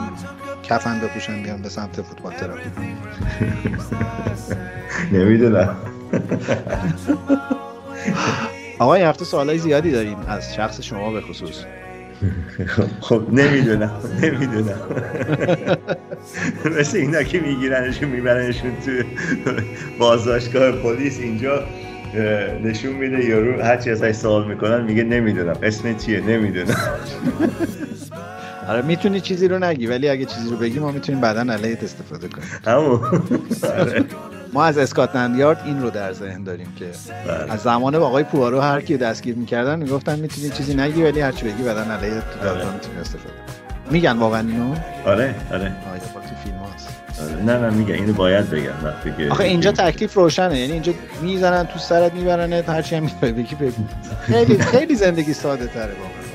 کفن بپوشن بیان به سمت فوتبال تراپی نمی‌دونم. آقا این هفته سوالای زیادی داریم از شخص شما به خصوص. خب نمی‌دونم. نمی‌دونم. مثل اینا که میگیرنشون میبرنشون تو بازداشتگاه پلیس اینجا. نشون میده یارو هرچی ازش سوال می‌کنن میگه نمی‌دونم اسم چیه نمی‌دونم آره می‌تونی چیزی رو نگی ولی اگه چیزی رو بگی ما می‌تونیم بعدا علیت استفاده کنیم همون آره. ما از اسکاتلند یارد این رو در ذهن داریم که بله. از زمان آقای پوارو هر کی دستگیر می‌کردن می‌گفتن می‌تونی چیزی نگی ولی هر چی بگی بعدا علیت تو دادگاه می‌تونی استفاده کنی. میگن واقعا اینو؟ آره آره. آره تو فیلم هست. آره. نه نه میگه اینو باید بگم. وقتی که آخه اینجا تکلیف روشنه. یعنی اینجا می‌زنن تو سرت میبرنت هرچی هم می‌خوای بگی بگو. خیلی خیلی زندگی ساده تره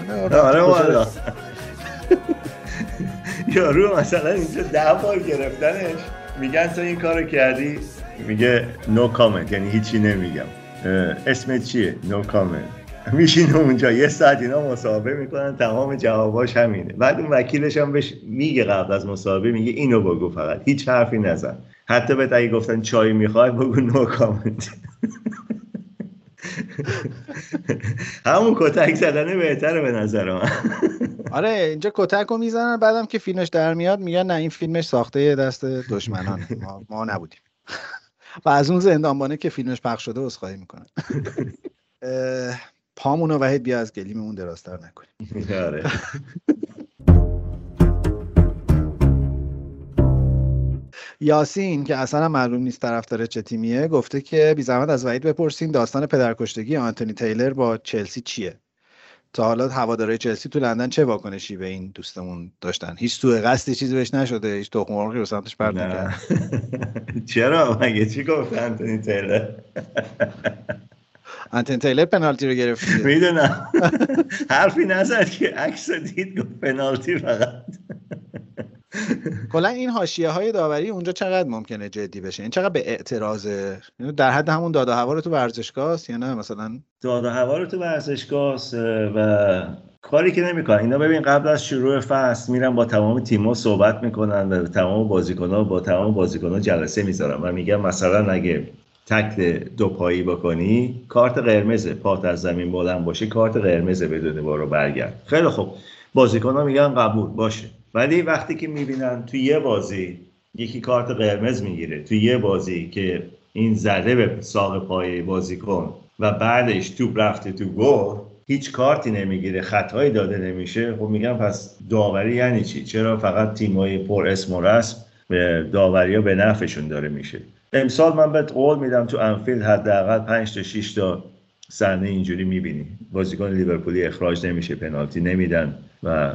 واقعا. آره کجا والا. رسید؟ یارو مثلا اینجا ده بار گرفتنش. میگن تو این کارو کردی؟ میگه نو کامنت یعنی هیچی نمیگم. اسمت چیه؟ نو کامنت میشینه اونجا. یه ساعت اینا مصاحبه می‌کنن تمام جواباش همینه. بعد اون وکیلش هم بهش میگه قبل از مصاحبه میگه اینو بگو فقط. هیچ حرفی نزن. حتی بهت اگه گفتن چای می‌خوای بگو نو کامنت. همون کتک زدنه بهتره به نظر من. آره اینجا کتک رو می‌زنن بعدم که فیلمش در میاد میگن نه این فیلمش ساخته دست دشمنانه. ما, ما نبودیم. و از اون زندانبانه که فیلمش پخش شده عذرخواهی می‌کنن اه، پامونو وحید بیا از گلیممون درازتر نکنیم. آره. یاسین که اصلا معلوم نیست طرفدار چه تیمیه گفته که بی زحمت از وحید بپرسین داستان پدرکشتگی آنتونی تیلر با چلسی چیه. تا حالا هوادارهای چلسی تو لندن چه واکنشی به این دوستمون داشتن؟ هیچ سوء قصدی چیزی بهش نشده هیچ تخم مرغی رو سمتش پرت. نکرد. چرا؟ مگه چی گفت انتونی تیلر؟ آنتونی تیلر پنالتی رو گرفت. می‌دونم. حرفی نزد که عکس دید گفت پنالتی فقط. کلا این حاشیه های داوری اونجا چقدر ممکنه جدی بشه؟ این چقدر به اعتراضه یعنی در حد همون داده هوا رو تو ورزشگاه است یا نه؟ مثلا داد و هوا رو تو ورزشگاه است، و کاری که نمی‌کنن. اینا ببین قبل از شروع فصل میرن با تمام تیم‌ها صحبت می‌کنن و تمام بازیکن‌ها با تمام بازیکن‌ها جلسه می‌ذارن و میگن مثلا اگه تکل دو پایی بکنی کارت قرمزه پات از زمین بلند باشه کارت قرمزه بدون بارو برگرد. خیلی خوب. بازیکن‌ها میگن قبول باشه. ولی وقتی که می‌بینن تو یه بازی یکی کارت قرمز می‌گیره تو یه بازی که این زده به ساق پای بازیکن و بعدش توپ رفته تو گل هیچ کارتی نمی‌گیره خطایی داده نمیشه. خب میگم پس داوری یعنی چی؟ چرا فقط تیمای پر اسم و رسم داوری ها به نفعشون داره میشه؟ امسال من بهت قول میدم تو انفیلد حداقل 5 تا 6 تا صحنه اینجوری می‌بینی. بازیکن لیورپولی اخراج نمیشه پنالتی نمیدن و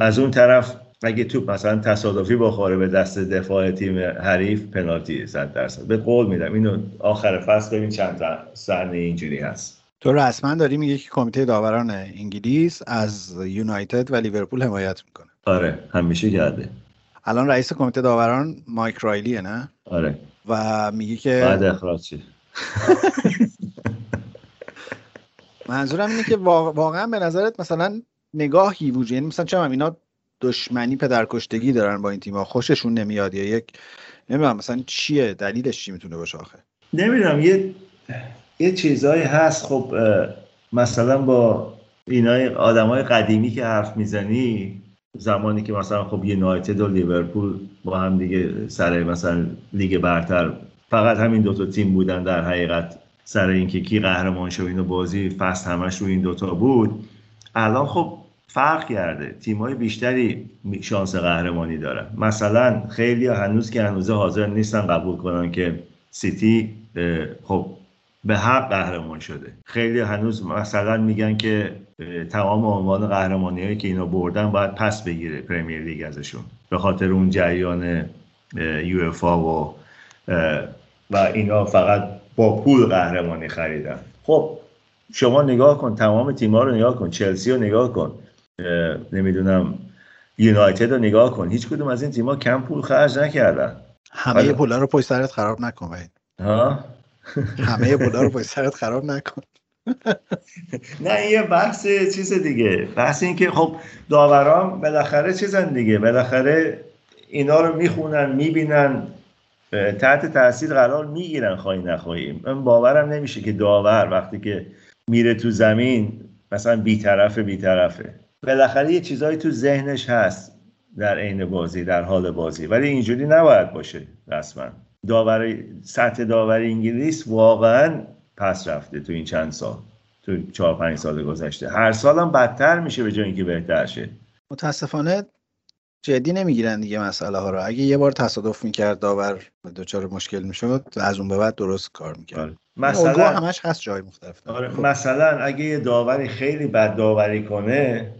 از اون طرف اگه توپ مثلا تصادفی بخوره به دست دفاع تیم حریف پنالتی 100 درصد. به قول میدم. اینو آخر فصل ببین چند صحنه اینجوری هست. تو رسما داری میگه که کمیته داوران انگلیس از یونایتد و لیورپول حمایت می‌کنه. آره همیشه کرده. الان رئیس کمیته داوران مایک رایلیه نه؟ آره. و میگه که بعد اخراج. منظورم اینه که واق- واقعا به نظرت مثلا نگاهی وجود یعنی مثلا چه اینا دشمنی پدرکشتگی دارن با این تیم‌ها. خوششون نمیاد یا یک نمی‌دونم مثلا چیه؟ دلیلش چی می‌تونه باشه آخه؟ نمی‌دونم یه یه چیزایی هست. خب مثلا با اینای آدمای قدیمی که حرف می‌زنی زمانی که مثلا خب یونایتد و لیورپول با هم دیگه سر مثلا لیگ برتر فقط همین دوتا تیم بودن در حقیقت سر اینکه کی قهرمان شد اینو بازی فصل همش رو این دوتا بود. الان خب فرق کرده. تیمای بیشتری شانس قهرمانی دارن. مثلا خیلی هنوز که هنوز حاضر نیستن قبول کنن که سیتی خب به حق قهرمان شده. خیلی هنوز مثلا میگن که تمام عنوان قهرمانی هایی که اینا بردن باید پس بگیره پرمیر لیگ ازشون. به خاطر اون جریان یو و و اینا فقط با پول قهرمانی خریدن. خب شما نگاه کن تمام تیم‌ها رو نگاه کن چلسی رو نگاه کن نمی‌دونم یونایتد رو نگاه کن. هیچ کدوم از این تیم‌ها کم پول خرج نکردن. همه. پولا رو پشت سرت خراب نکن. ها؟ همه پولا رو پشت سرت خراب نکن. نه یه بحث چیز دیگه. بحث این که خب داوران بالاخره چیزن دیگه. بالاخره اینا رو می‌خونن می‌بینن تحت تاثیر قرار می‌گیرن خواهی نخواهی. من باورم نمیشه که داور وقتی که میره تو زمین مثلا بیطرفه بیطرفه. بالاخره یه چیزایی تو ذهنش هست در عین بازی در حال بازی. ولی اینجوری نباید باشه رسما. داوری سطح داوری انگلیس واقعا پس رفته تو این چند سال تو چهار پنج سال گذشته. هر سال هم بدتر میشه به جای اینکه بهتر شه. متاسفانه جدی نمی‌گیرن دیگه مسئله ها رو. اگه یه بار تصادف می‌کرد داور دچار مشکل می‌شد از اون به بعد درست کار می‌کرد. آره. مثلا همش هست جای مختلف آره. خب. مثلا اگه یه داوری خیلی بد داوری کنه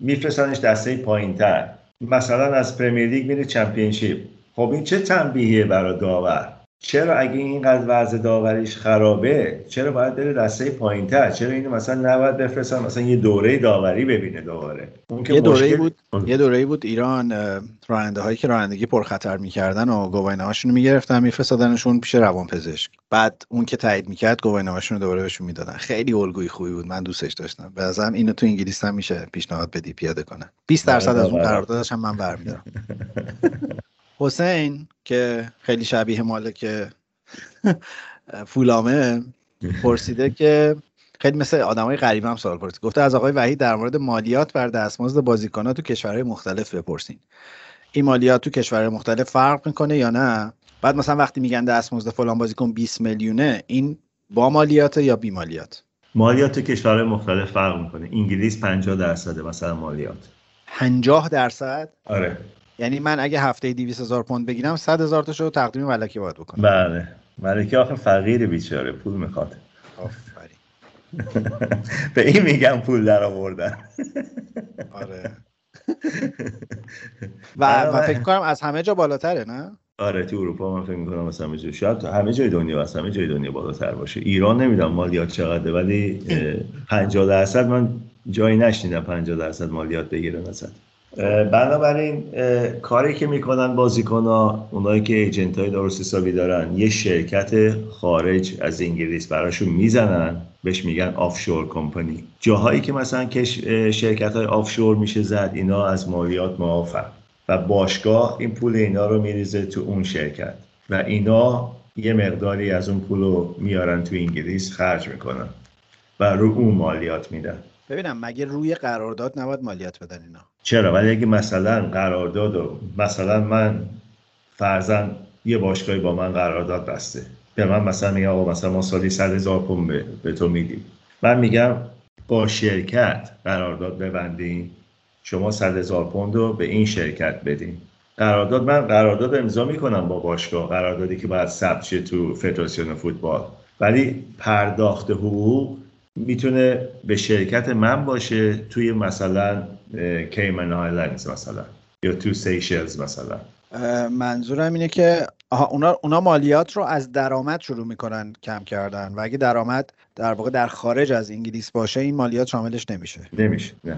میفرستنش دسته پایین تر مثلا از پرمیر لیگ میره چمپیونشیپ. خب این چه تنبیهیه برای داور؟ چرا اگه اینقدر وضع داوریش خرابه چرا باید بره دسته پایین تر چرا اینو مثلا نباید بفرستن مثلا یه دوره داوری ببینه دوباره؟ اون که یه دوره مشکل- بود یه دوره بود ایران راننده هایی که رانندگی پرخطر می‌کردن و گواهینامه هاشون می‌گرفتن میفرستادنشون پیش روانپزشک. بعد اون که تایید می‌کرد گواهینامه هاشون رو دوباره بهشون می‌دادن. خیلی الگوی خوبی بود من دوستش داشتم. به نظرم اینو تو انگلیس هم میشه پیشنهاد بدی پیاده کنه 20 درصد از اون. قراردادش هم من برمیدارم. حسین که خیلی شبیه مالک فولامه پرسیده که خیلی مثل آدمای غریب هم سوال پرسید. گفته از آقای وحید در مورد مالیات بر دستمزد بازیکن‌ها تو کشورهای مختلف بپرسین. این مالیات تو کشورهای مختلف فرق می‌کنه یا نه؟ بعد مثلا وقتی میگن دستمزد فلان بازیکن 20 میلیونه این با مالیات یا بی مالیات؟ مالیات تو کشورهای مختلف فرق می‌کنه. انگلیس 50 درصده مثلا مالیات. 50 درصد؟ آره. یعنی من اگه هفته 200 هزار پوند بگیرم 100 هزار تاشو تقدیم ملکه باید بکنم. بله. ملکه آخه فقیر بیچاره پول می‌خواد. آفرین. به این میگم پول در آوردن. آره. و من فکر کنم از همه جا بالاتره نه؟ آره تو اروپا من فکر می‌کنم مثلا همه جا. شاید همه جای دنیا هست همه جای دنیا بالاتر باشه. ایران نمی‌دونم مالیات چقدره ولی اه، 50 درصد من جایی نشنیدم 50 درصد مالیات بگیره مثلا بنابراین کاری که می‌کنن بازیکن ها اونایی که ایجنت های درست حسابی دارن یه شرکت خارج از انگلیس براشون می‌زنن بهش میگن آفشور کمپانی جاهایی که مثلا کش شرکت های آفشور میشه زد اینا از مالیات معافن و باشگاه این پول اینا رو میریزه تو اون شرکت. و اینا یه مقداری از اون پول رو میارن تو انگلیس خرج می‌کنن. و رو اون مالیات میدن. ببینم مگه روی قرارداد نباید مالیات بدن اینا؟ چرا؟ ولی اگه مثلا قرارداد و مثلا من فرزن یه باشگاهی با من قرارداد بسته. به من مثلا میگه آقا مثلا ما سالی 100 هزار پوند به, به تو میدیم. من میگم با شرکت قرارداد ببندیم شما 100 هزار پوند رو به این شرکت بدین. قرارداد من قرارداد امضا می‌کنم با باشگاه. قراردادی که باید ثبت شه تو فدراسیون فوتبال. ولی پرداخت حقوق می‌تونه به شرکت من باشه توی مثلا کیمن آیلندز مثلا یا تو سیشلز مثلا. منظورم اینه که اونا, اونا مالیات رو از درآمد شروع می‌کنن کم کردن و اگه درآمد در واقع در خارج از انگلیس باشه این مالیات شاملش نمیشه. نمیشه نه.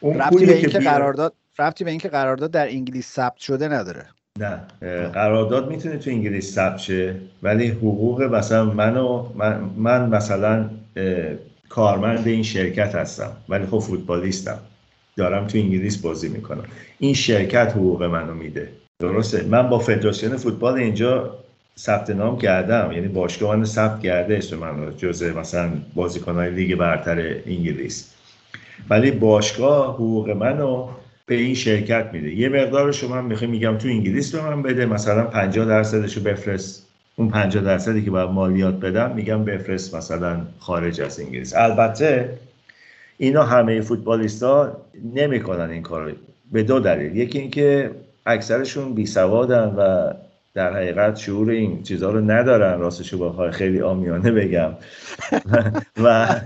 اون ربطی پولی به اینکه قرارداد ربطی به اینکه قرارداد در انگلیس ثبت شده نداره. نه قرارداد می‌تونه تو انگلیس ثبت شه ولی حقوق مثلا منو من, من مثلا کارمند این شرکت هستم ولی خب فوتبالیستم. دارم تو انگلیس بازی می‌کنم. این شرکت حقوق منو میده. درسته؟ من با فدراسیون فوتبال اینجا ثبت نام کردم. یعنی باشگاه من ثبت کرده اسم من جزء مثلا بازیکنهای لیگ برتر انگلیس. ولی باشگاه حقوق منو به این شرکت میده. یه مقدارش من می‌خوام میگم تو انگلیس به من بده. مثلا 50 درصدش رو بفرست. اون 50 درصدی که باید مالیات بدم میگم بفرست مثلا خارج از انگلیس. البته اینا همه فوتبالیستا نمی‌کنن این کارو به دو دلیل. یکی اینکه اکثرشون بی سوادن و در حقیقت شعور این چیزها رو ندارن. راستشو بخوای خیلی آمیانه بگم. و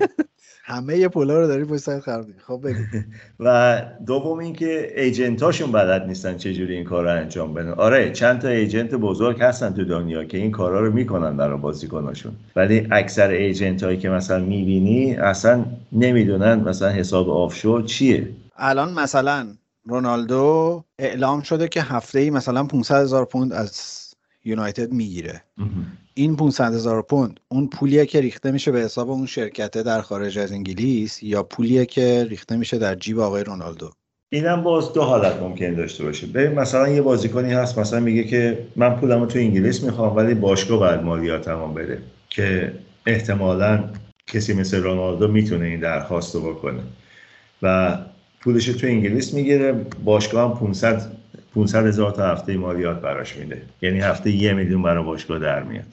همه پولا رو داری پشت خراب می‌کنی. خب بگو. و دوم اینکه ایجنتاشون بلد نیستن چجوری این کار رو انجام بدن. آره چند تا ایجنت بزرگ هستن تو دنیا که این کارا رو می‌کنن برای بازیکناشون. ولی اکثر ایجنت هایی که مثلا می‌بینی اصلا نمی‌دونن مثلا حساب آفشور چیه. الان مثلا رونالدو اعلام شده که هفته ای مثلا 500 هزار پوند از یونایتد می‌گیره. این 500 هزار پوند اون پولیه که ریخته میشه به حساب اون شرکته در خارج از انگلیس یا پولیه که ریخته میشه در جیب آقای رونالدو؟ اینم باز دو حالت ممکن داشته باشه. ببین مثلا یه بازیکنی هست مثلا میگه که من پولمو تو انگلیس می‌خوام ولی باشگاه باید مالیاتمو بده که احتمالا کسی مثل رونالدو می‌تونه این درخواست رو بکنه. و پولش تو انگلیس می‌گیره باشگاه هم 500 500 هزار تا هفته مالیات براش میده. یعنی هفته یه میلیون برای باشگاه در میاد.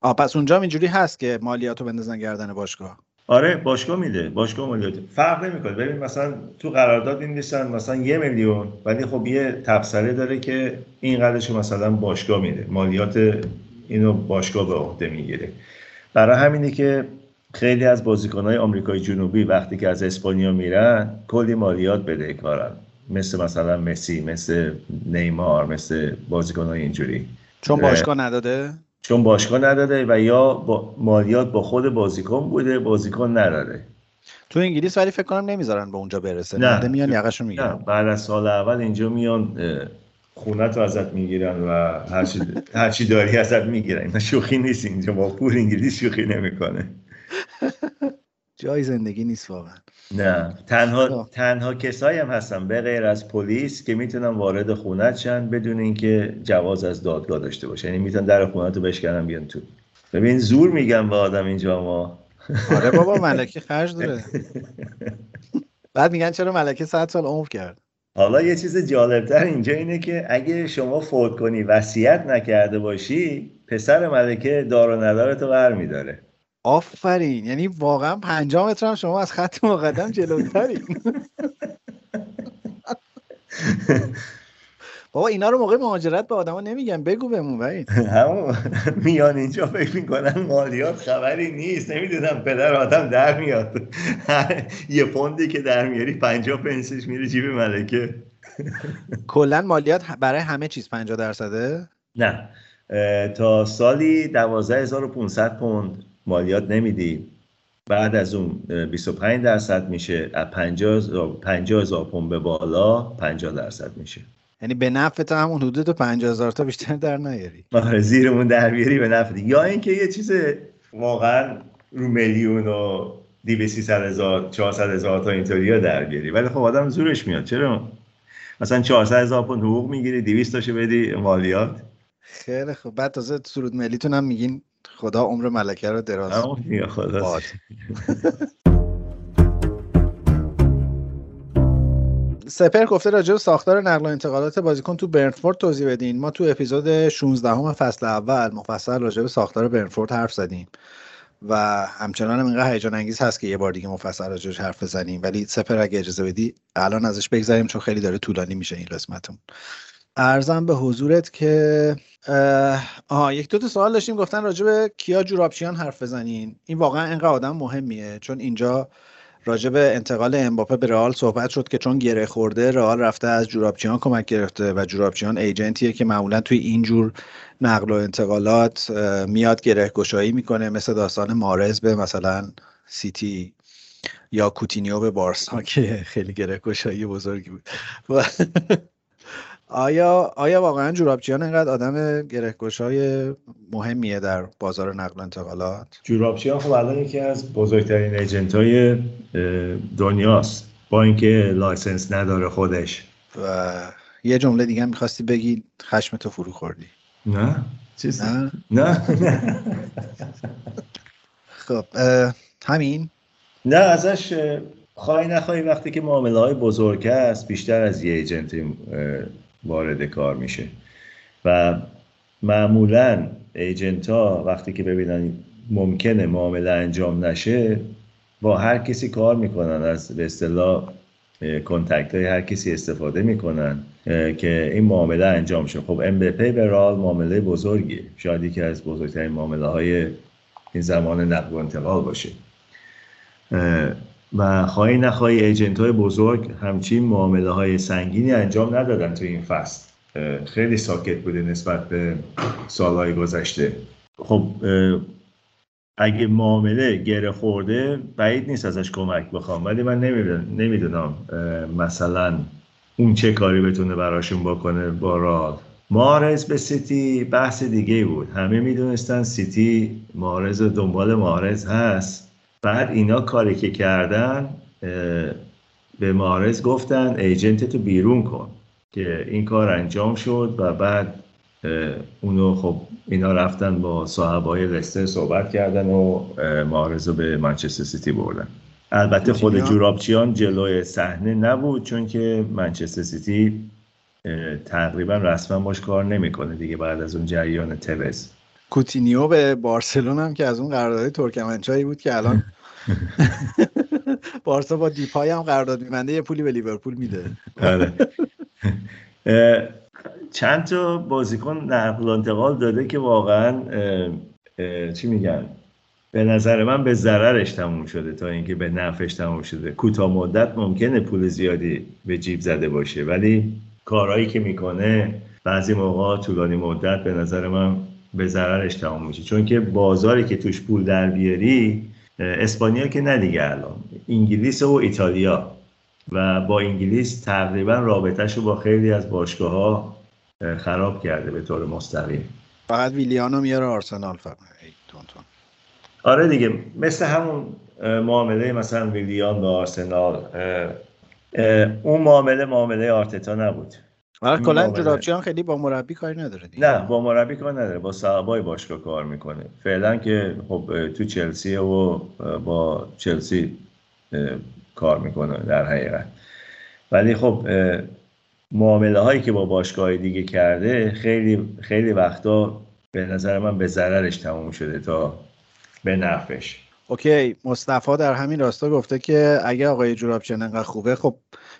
آ پس اونجا اینجوری هست که مالیاتو بندازن گردن باشگاه. آره باشگاه میده. باشگاه مالیات. فرق نمی‌کنه. ببین مثلا تو قرارداد می‌نویسن مثلا یه میلیون ولی خب یه تبصره داره که این قدرش مثلا باشگاه میده. مالیات اینو باشگاه به عهده می‌گیره. برای همینه که خیلی از بازیکنهای آمریکای جنوبی وقتی که از اسپانیا میرن کلی مالیات بده کارن مثل مثلا مسی مثل نیمار مثل بازیکنهای اینجوری. چون باشگاه نداده؟ چون باشگاه نداده و یا با مالیات با خود بازیکن بوده بازیکن نداده تو انگلیس ولی فکر کنم نمی‌ذارن به اونجا برسه. نه. نه میان یقشو نه می‌گیرن. بعد از سال اول اینجا میان خونت رو ازت می‌گیرن و هرچی, هرچی داری ازت می‌گیرن. اینا شوخی نیست اینجا. با پول انگلیس شوخی نمی‌کنه. جای زندگی نیست واقعا. نه. تنها. تنها کسایی هم هستن. به غیر از پلیس که می‌تونن وارد خونت شن بدون اینکه جواز از دادگاه داشته باشه. یعنی می‌تونن در خونت رو بشکنن بیان تو. ببین زور میگم به آدم اینجا ما. آره بابا ملکه خرج داره. بعد میگن چرا ملکه 100 سال عمر کرد؟ حالا یه چیز جالبتر اینجا اینه که اگه شما فوت کنی وصیت نکرده باشی پسر ملکه دار و ندارتو بر میداره آفرین. یعنی واقعا 5 متر هم شما از خط مقدم جلوترین بابا اینا رو موقع مهاجرت به آدما نمیگن. بگو بهمون وحید. همون میان اینجا فکر می‌کنن مالیات خبری نیست. نمی‌دونم پدر آدم در میاد. یه پوندی که در میاری پنجاه پنسش میره جیب ملکه. کلا مالیات برای همه چیز 50 درصده؟ نه. تا سالی 12500 پوند. مالیات نمیدی. بعد از اون اه، 25 درصد میشه. از 50 50 هزار پوند به بالا 50 درصد میشه. یعنی به نفع تو همون حدود 50000 تا بیشتر در نیاری. آره زیرمون در بیاری به نفع. یا اینکه یه چیز واقعا رو میلیون و 200 300 هزار 400 هزار تا اینطوری در بیاری. ولی خب آدم زورش میاد. چرا؟ مثلا 400 هزار پوند حقوق می‌گیری 200 تاشو بدی مالیات. خیلی خوب. بعد تازه سرود ملیتون هم میگین خدا عمر ملکه رو دراز خدا. سپر گفته راجع به ساختار نقل و انتقالات بازیکن تو برنفورد توضیح بدین. ما تو اپیزود 16 همه فصل اول مفصل راجع به ساختار برنفورد حرف زدیم و همچنان هم اینقدر هیجان انگیز هست که یه بار دیگه مفصل راجعش حرف بزنیم. ولی سپر اگه اجازه بدی الان ازش بگذریم چون خیلی داره طولانی میشه این قسمتون. ارزم به حضورت که آها یک دو تا سوال داشتیم گفتن راجع به کیا جورابچیان حرف بزنین. این واقعا اینقدر آدم مهمیه چون اینجا راجع به انتقال امباپه به رئال صحبت شد که چون گره خورده رئال رفته از جورابچیان کمک گرفته و جورابچیان ایجنتیه که معمولا توی این جور نقل و انتقالات میاد گره گشایی می‌کنه مثل داستان مارز به مثلا سیتی یا کوتینیو به بارسا که خیلی گره گشایی بزرگی بود. آیا آیا واقعا جورابچیان اینقدر آدم گره گشای مهمیه در بازار نقل و انتقالات؟ جورابچیان خب الان یکی از بزرگترین agent های دنیاست. با اینکه license نداره خودش. و یه جمله دیگه می‌خواستی بگی خشمتو فرو خوردی. نه. چیز؟ نه. نه. خب همین. نه ازش اه، خواهی نخواهی وقتی که معامله های بزرگ است بیشتر از یه ایجنت اه، وارد کار میشه. و معمولا ایجنت ها وقتی که ببینن ممکنه معامله انجام نشه با هر کسی کار می‌کنن. از به اصطلاح کنتکت های هر کسی استفاده می‌کنن که این معامله انجام شه. خب امبپی به رال معامله بزرگیه. شاید یکی از بزرگترین معامله های این زمان نقل و انتقال باشه. و خواهی نخواهی ایجنت های بزرگ همچین معامله های سنگینی انجام ندادن تو این فصل. خیلی ساکت بوده نسبت به سالهای گذشته. خب اگه معامله گره خورده بعید نیست ازش کمک بخوام. ولی من نمی‌دونم مثلا اون چه کاری بتونه براشون بکنه با رال مارز به سیتی بحث دیگه بود. همه می‌دونستن سیتی مارز دنبال مارز هست. بعد اینا کاری که کردن به مارز گفتن agent تو بیرون کن که این کار انجام شد و بعد اونو خب اینا رفتن با صاحبای لستر صحبت کردن و مارز رو به منچستر سیتی بردن البته خود کوتینیو؟ جورابچیان جلوی صحنه نبود چون که منچستر سیتی تقریبا رسما باش کار نمی‌کنه دیگه بعد از اون جریان توز کوتینیو به بارسلون هم که از اون قرارداد ترکمنچایی بود که الان بارسا با دیپای هم قرارداد میبنده یه پولی به لیورپول میده. آره. چند تا بازیکن نقل انتقال داده که واقعا چی میگن؟ به نظر من به ضررش تموم شده تا اینکه به نفعش تموم شده. کوتاه مدت ممکنه پول زیادی به جیب زده باشه ولی کارهایی که می‌کنه بعضی موقع طولانی مدت به نظر من به ضررش تموم میشه. چون که بازاری که توش پول در بیاری اسپانیا که نه دیگه الان. انگلیس و ایتالیا. و با انگلیس تقریبا رابطهش رو با خیلی از باشگاه ها خراب کرده به طور مستقیم. فقط ویلیانو میاره آرسنال فقط. آره دیگه مثل همون معامله مثلا ویلیان با آرسنال اون معامله معامله آرتتا نبود. آره کلا. جورابچیان خیلی با مربی کاری نداره دیگه. نه با مربی کار نداره با صاحبای باشگاه کار می‌کنه. فعلا که خب تو چلسی و با چلسی کار می‌کنه در حقیقت. ولی خب معامله هایی که با باشگاه دیگه کرده خیلی خیلی وقتا به نظر من به ضررش تموم شده تا به نفعش. اوکی مصطفی در همین راستا گفته که اگه آقای جورابچیان انقدر خوبه خب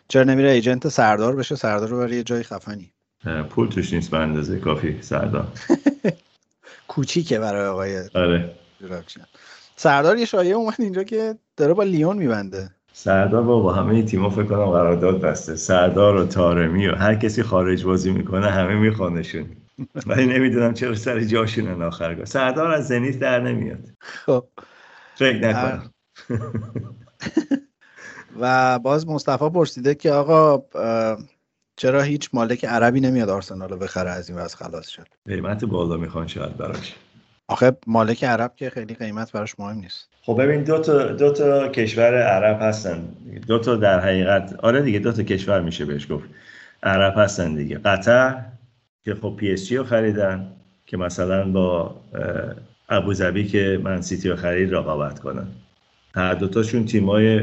چرا نمیره ایجنت سردار بشه؟ سردار رو برای یه جای خفنی. پول توش نیست به اندازه کافی سردار. کوچیکه برای آقای آره. جورابچیان سردار یه شایعه اومد اینجا که داره با لیون میبنده. سردار با با همه تیما فکر کنم قرارداد بسته. سردار و تارمی و هر کسی خارج بازی می‌کنه همه میخوانشون. ولی نمی‌دونم چرا سر جاشونن آخرگاه سردار از زنیت در نمیاد. خب. فکر نکنم. و باز مصطفی پرسیده که آقا چرا هیچ مالک عربی نمیاد آرسنال رو بخره از این وضع خلاص شد؟ قیمت بالا می‌خوان شاید براش. آخه مالک عرب که خیلی قیمت براش مهم نیست. خب ببین دو تا دو تا کشور عرب هستن. دو تا در حقیقت آره دیگه دو تا کشور میشه بهش گفت. عرب هستن دیگه. قطر که خب پی اس جی رو خریدن که مثلا با ابوظبی که من سیتی رو خرید رقابت کنن هر دوتاشون تیمای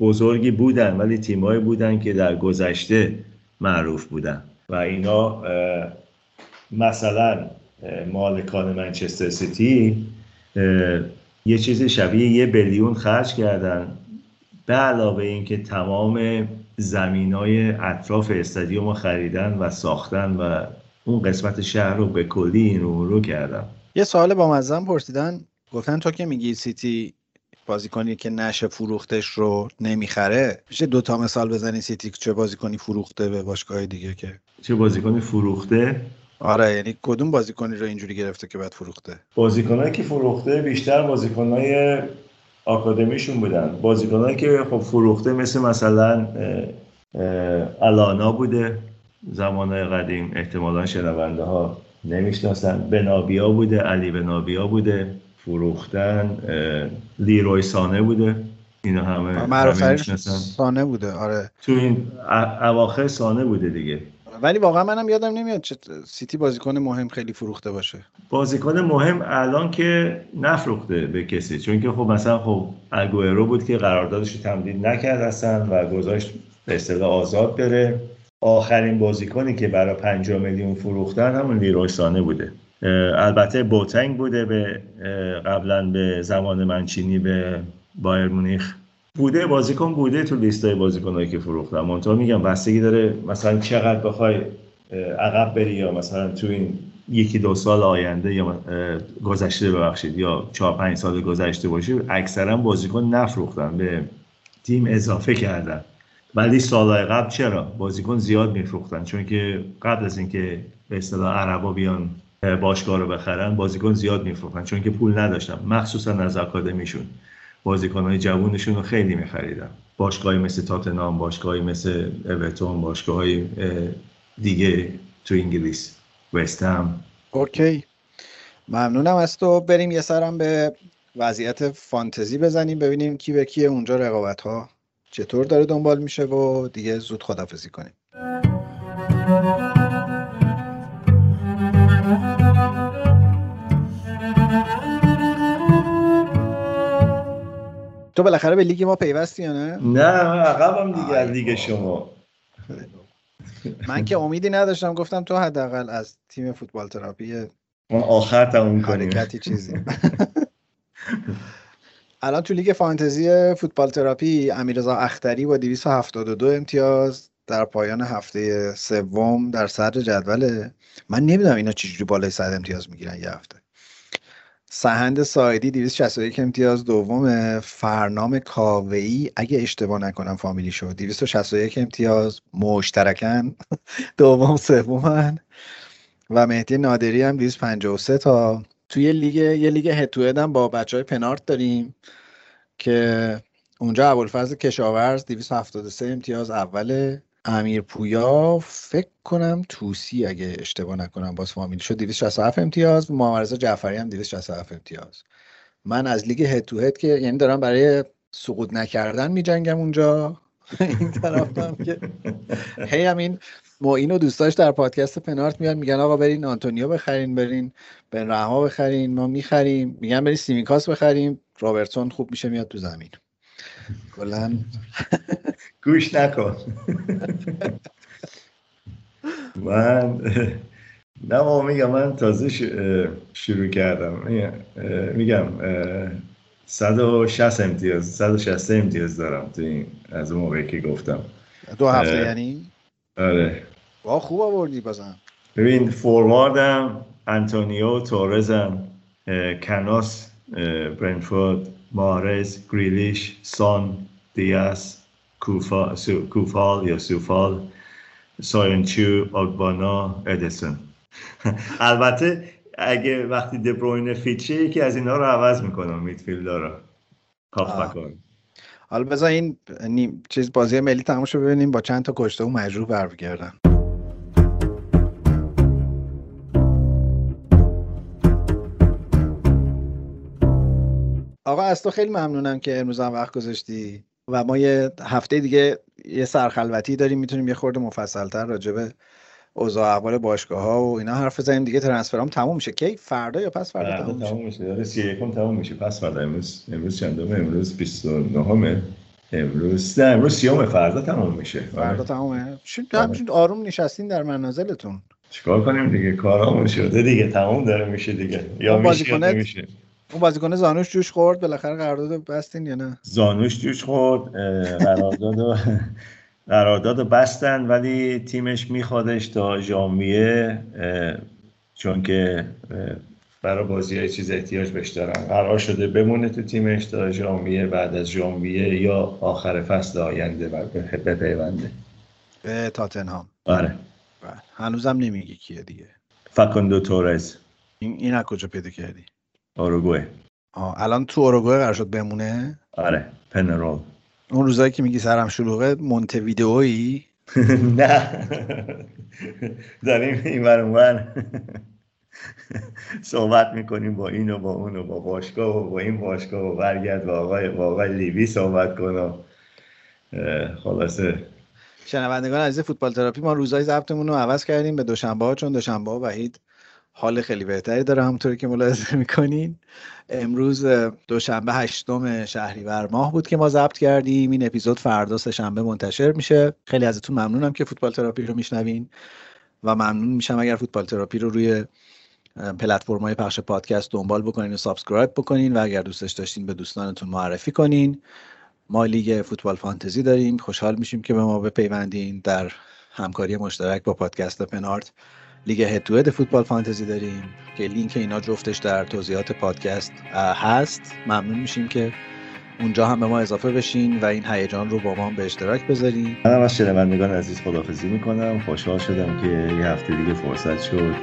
بزرگی بودن ولی تیمایی بودن که در گذشته معروف بودن. و اینا مثلا مالکان منچستر سیتی یه چیز شبیه یه بیلیون خرج کردن. به علاوه اینکه تمام زمین های اطراف استادیوم رو خریدن و ساختن و اون قسمت شهر رو به کلی این رو رو کردن. یه سوال با مزم پرسیدن. گفتن تو که میگی سیتی بازیکنی که نشه فروختش رو نمی‌خره. میشه دو تا مثال بزنی سیتی چه بازیکنی فروخته به باشگاه دیگه که چه بازیکنی فروخته؟ آره یعنی کدوم بازیکنی رو اینجوری گرفته که بعد فروخته؟ بازیکنایی که فروخته بیشتر بازیکنای آکادمیشون بودن. بازیکنایی که خب فروخته مثل مثلا الانا بوده. زمانهای قدیم احتمالا شنونده ها. نمی‌شناسن. بنابیا بوده علی بنابیا بوده فروختن لیروی سانه بوده. اینا همه معروف می‌شناسن. سانه بوده آره. تو این اواخر سانه بوده دیگه. ولی واقعا منم یادم نمیاد چه سیتی بازیکن مهم خیلی فروخته باشه. بازیکن مهم الان که نفروخته به کسی. چون که خب مثلا خب اگوئرو بود که قراردادش رو تمدید نکرد هستن و گذاشت به اصطلاح آزاد بره. آخرین بازیکنی که برای 50 میلیون فروختن همون لیروی سانه بوده. البته بوتنگ بوده به قبلا به زمان منچینی به بایر مونیخ. بوده بازیکن بوده تو لیستای بازیکنایی که فروختن. منتها میگم بستگی داره مثلا چقدر بخوای عقب بری یا مثلا تو این یکی دو سال آینده یا گذشته ببخشید یا چهار پنج سال گذشته باشه اکثرا بازیکن نفروختن به تیم اضافه کردن. ولی سالهای قبل چرا؟ بازیکن زیاد میفروختن. چون که قبل از اینکه به اصطلاح عربا بیان اه، باشگاه رو بخرن بازیکن زیاد میفروختن. چون که پول نداشتن. مخصوصا از آکادمیشون بازیکنهای جوونشون رو خیلی میخریدن. باشگاهی مثل تاتنام باشگاهی مثل اورتون باشگاههای دیگه تو انگلیس وستهم اوکی. ممنونم از تو. بریم یه سرم به وضعیت فانتزی بزنیم ببینیم کی به کیه. اونجا رقابت ها چطور داره دنبال میشه و دیگه زود خدافزی کنیم. تو بالاخره به لیگ ما پیوستی یا نه؟ نه عقبم دیگه از لیگ شما. من که امیدی نداشتم گفتم تو حداقل از تیم فوتبال تراپی ما آخر تموم کنیم. حرکتی چیزی. الان تو لیگ فانتزی فوتبال تراپی امیرزا اختری با 272 امتیاز در پایان هفته سوم در صدر جدوله من نمی‌دونم اینا چجوری بالای 100 امتیاز می‌گیرن یه هفته. سهند سایدی 261 امتیاز دوم فرنام کاوهی اگه اشتباه نکنم فامیلی شد 261 امتیاز مشترکن. دوم سومن. و مهدی نادری هم 253 تا. توی لیگ یه لیگ هتو هم با بچه های پنارت داریم که اونجا ابوالفضل کشاورز 273 امتیاز اوله امیر پویا. فکر کنم توسی اگه اشتباه نکنم باز فامیلی شد. 267 امتیاز. محمد جعفری هم 267 امتیاز. من از لیگ هد تو هد که یعنی دارم برای سقوط نکردن میجنگم اونجا. این طرفم که هی هم این معین و دوستاش در پادکست پنارت میان میگن آقا برین آنتونیو بخرین برین بن رحما بخرین ما می‌خریم. میگن برین سیمیکاس بخریم. رابرتسون خوب میشه میاد تو زمین. کلا. گوش نکن. من نه ما میگم من تازه شروع کردم. میگم 160 امتیاز 160 امتیاز دارم تو این از اون موقعی که گفتم. دو هفته یعنی؟ آره. با خوب آوردی بازم. ببین فورواردم انتونیو تورزم کناس برنفورد مارز گریلیش سان دیاس کوفال یا سوفال ساینچو آگبانا ادیسون. البته اگه وقتی دبروین فیچه یکی از اینا رو عوض می‌کنم میتفیلد رو کاف حالا بذار این نیم چیز بازی ملی تموم ببینیم با چند تا کشته و مجروح برگردن آقا از تو خیلی ممنونم که امروز هم وقت گذاشتی و ما یه هفته دیگه یه سرخلوتی داریم می‌تونیم یه خورده مفصلتر راجع به اوضاع احوال باشگاه ها و اینا حرف بزنیم دیگه. ترنسفرام تموم میشه. کی؟ فردا یا پس فردا تموم میشه؟ تموم میشه. داره 31 تموم میشه. پس فردا. امروز امروز چندمه امروز 29 همه امروز نه امروز سیوم فردا تموم میشه. فردا تمومه. همچین آروم نشستین در منازلتون. چیکار کنیم دیگه؟ کارامون شده دیگه. تموم داره میشه دیگه. یا میشه میشه اون بازیکن زانوش جوش خورد. بالاخره قرارداد بستین یا نه؟ زانوش جوش خورد. قرارداد قرارداد بستن ولی تیمش میخوادش تا ژانویه چون که برای بازی های چیز احتیاج بهش دارن. قرار شده بمونه تو تیمش تا ژانویه بعد از ژانویه یا آخر فصل آینده بپیونده به تاتنهام. آره. هنوزم نمیگی کیه دیگه. فکندو تورز. این این از کجا پیدا کردی؟ اوروگوئه الان تو اوروگوئه قرار شد بمونه؟ آره پنرول. اون روزایی که میگی سرم شلوغه ویدئویی؟ نه. داریم این اونور صحبت می‌کنیم با این و با اون و با باشگاه و با این باشگاه و برگرد با آقای, با آقای لیوی صحبت کنم. خلاصه. شنوندگان عزیز فوتبال تراپی ما روزای ضبطمون رو عوض کردیم به دوشنبه ها چون دوشنبه ها وحید حال خیلی بهتری داره همونطوری که ملاحظه می‌کنین. امروز دوشنبه هشتم شهریور ماه بود که ما ضبط کردیم. این اپیزود فردا سه شنبه منتشر میشه. خیلی ازتون ممنونم که فوتبال تراپی رو میشنوین و ممنون میشم اگر فوتبال تراپی رو روی پلتفرم های پخش پادکست دنبال بکنین و subscribe بکنین و اگر دوستش داشتین به دوستانتون معرفی کنین. ما لیگ فوتبال فانتزی داریم. خوشحال میشیم که به ما بپیوندین در همکاری مشترک با پادکست پنارت لیگ head to فوتبال فانتزی داریم که لینک اینا جفتش در توضیحات پادکست هست. ممنون میشیم که اونجا هم به ما اضافه بشین و این هیجان رو با ما به اشتراک بذارین. منم از شنوندگان عزیز خدافزی می‌کنم. خوشحال شدم که یه هفته دیگه فرصت شد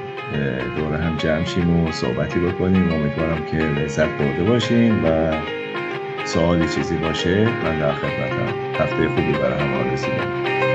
دور هم جمع شیم و صحبتی بکنیم. امیدوارم که لذت برده باشین و سوالی چیزی باشه من در خدمتم. هفته خوبی برای هم آرزو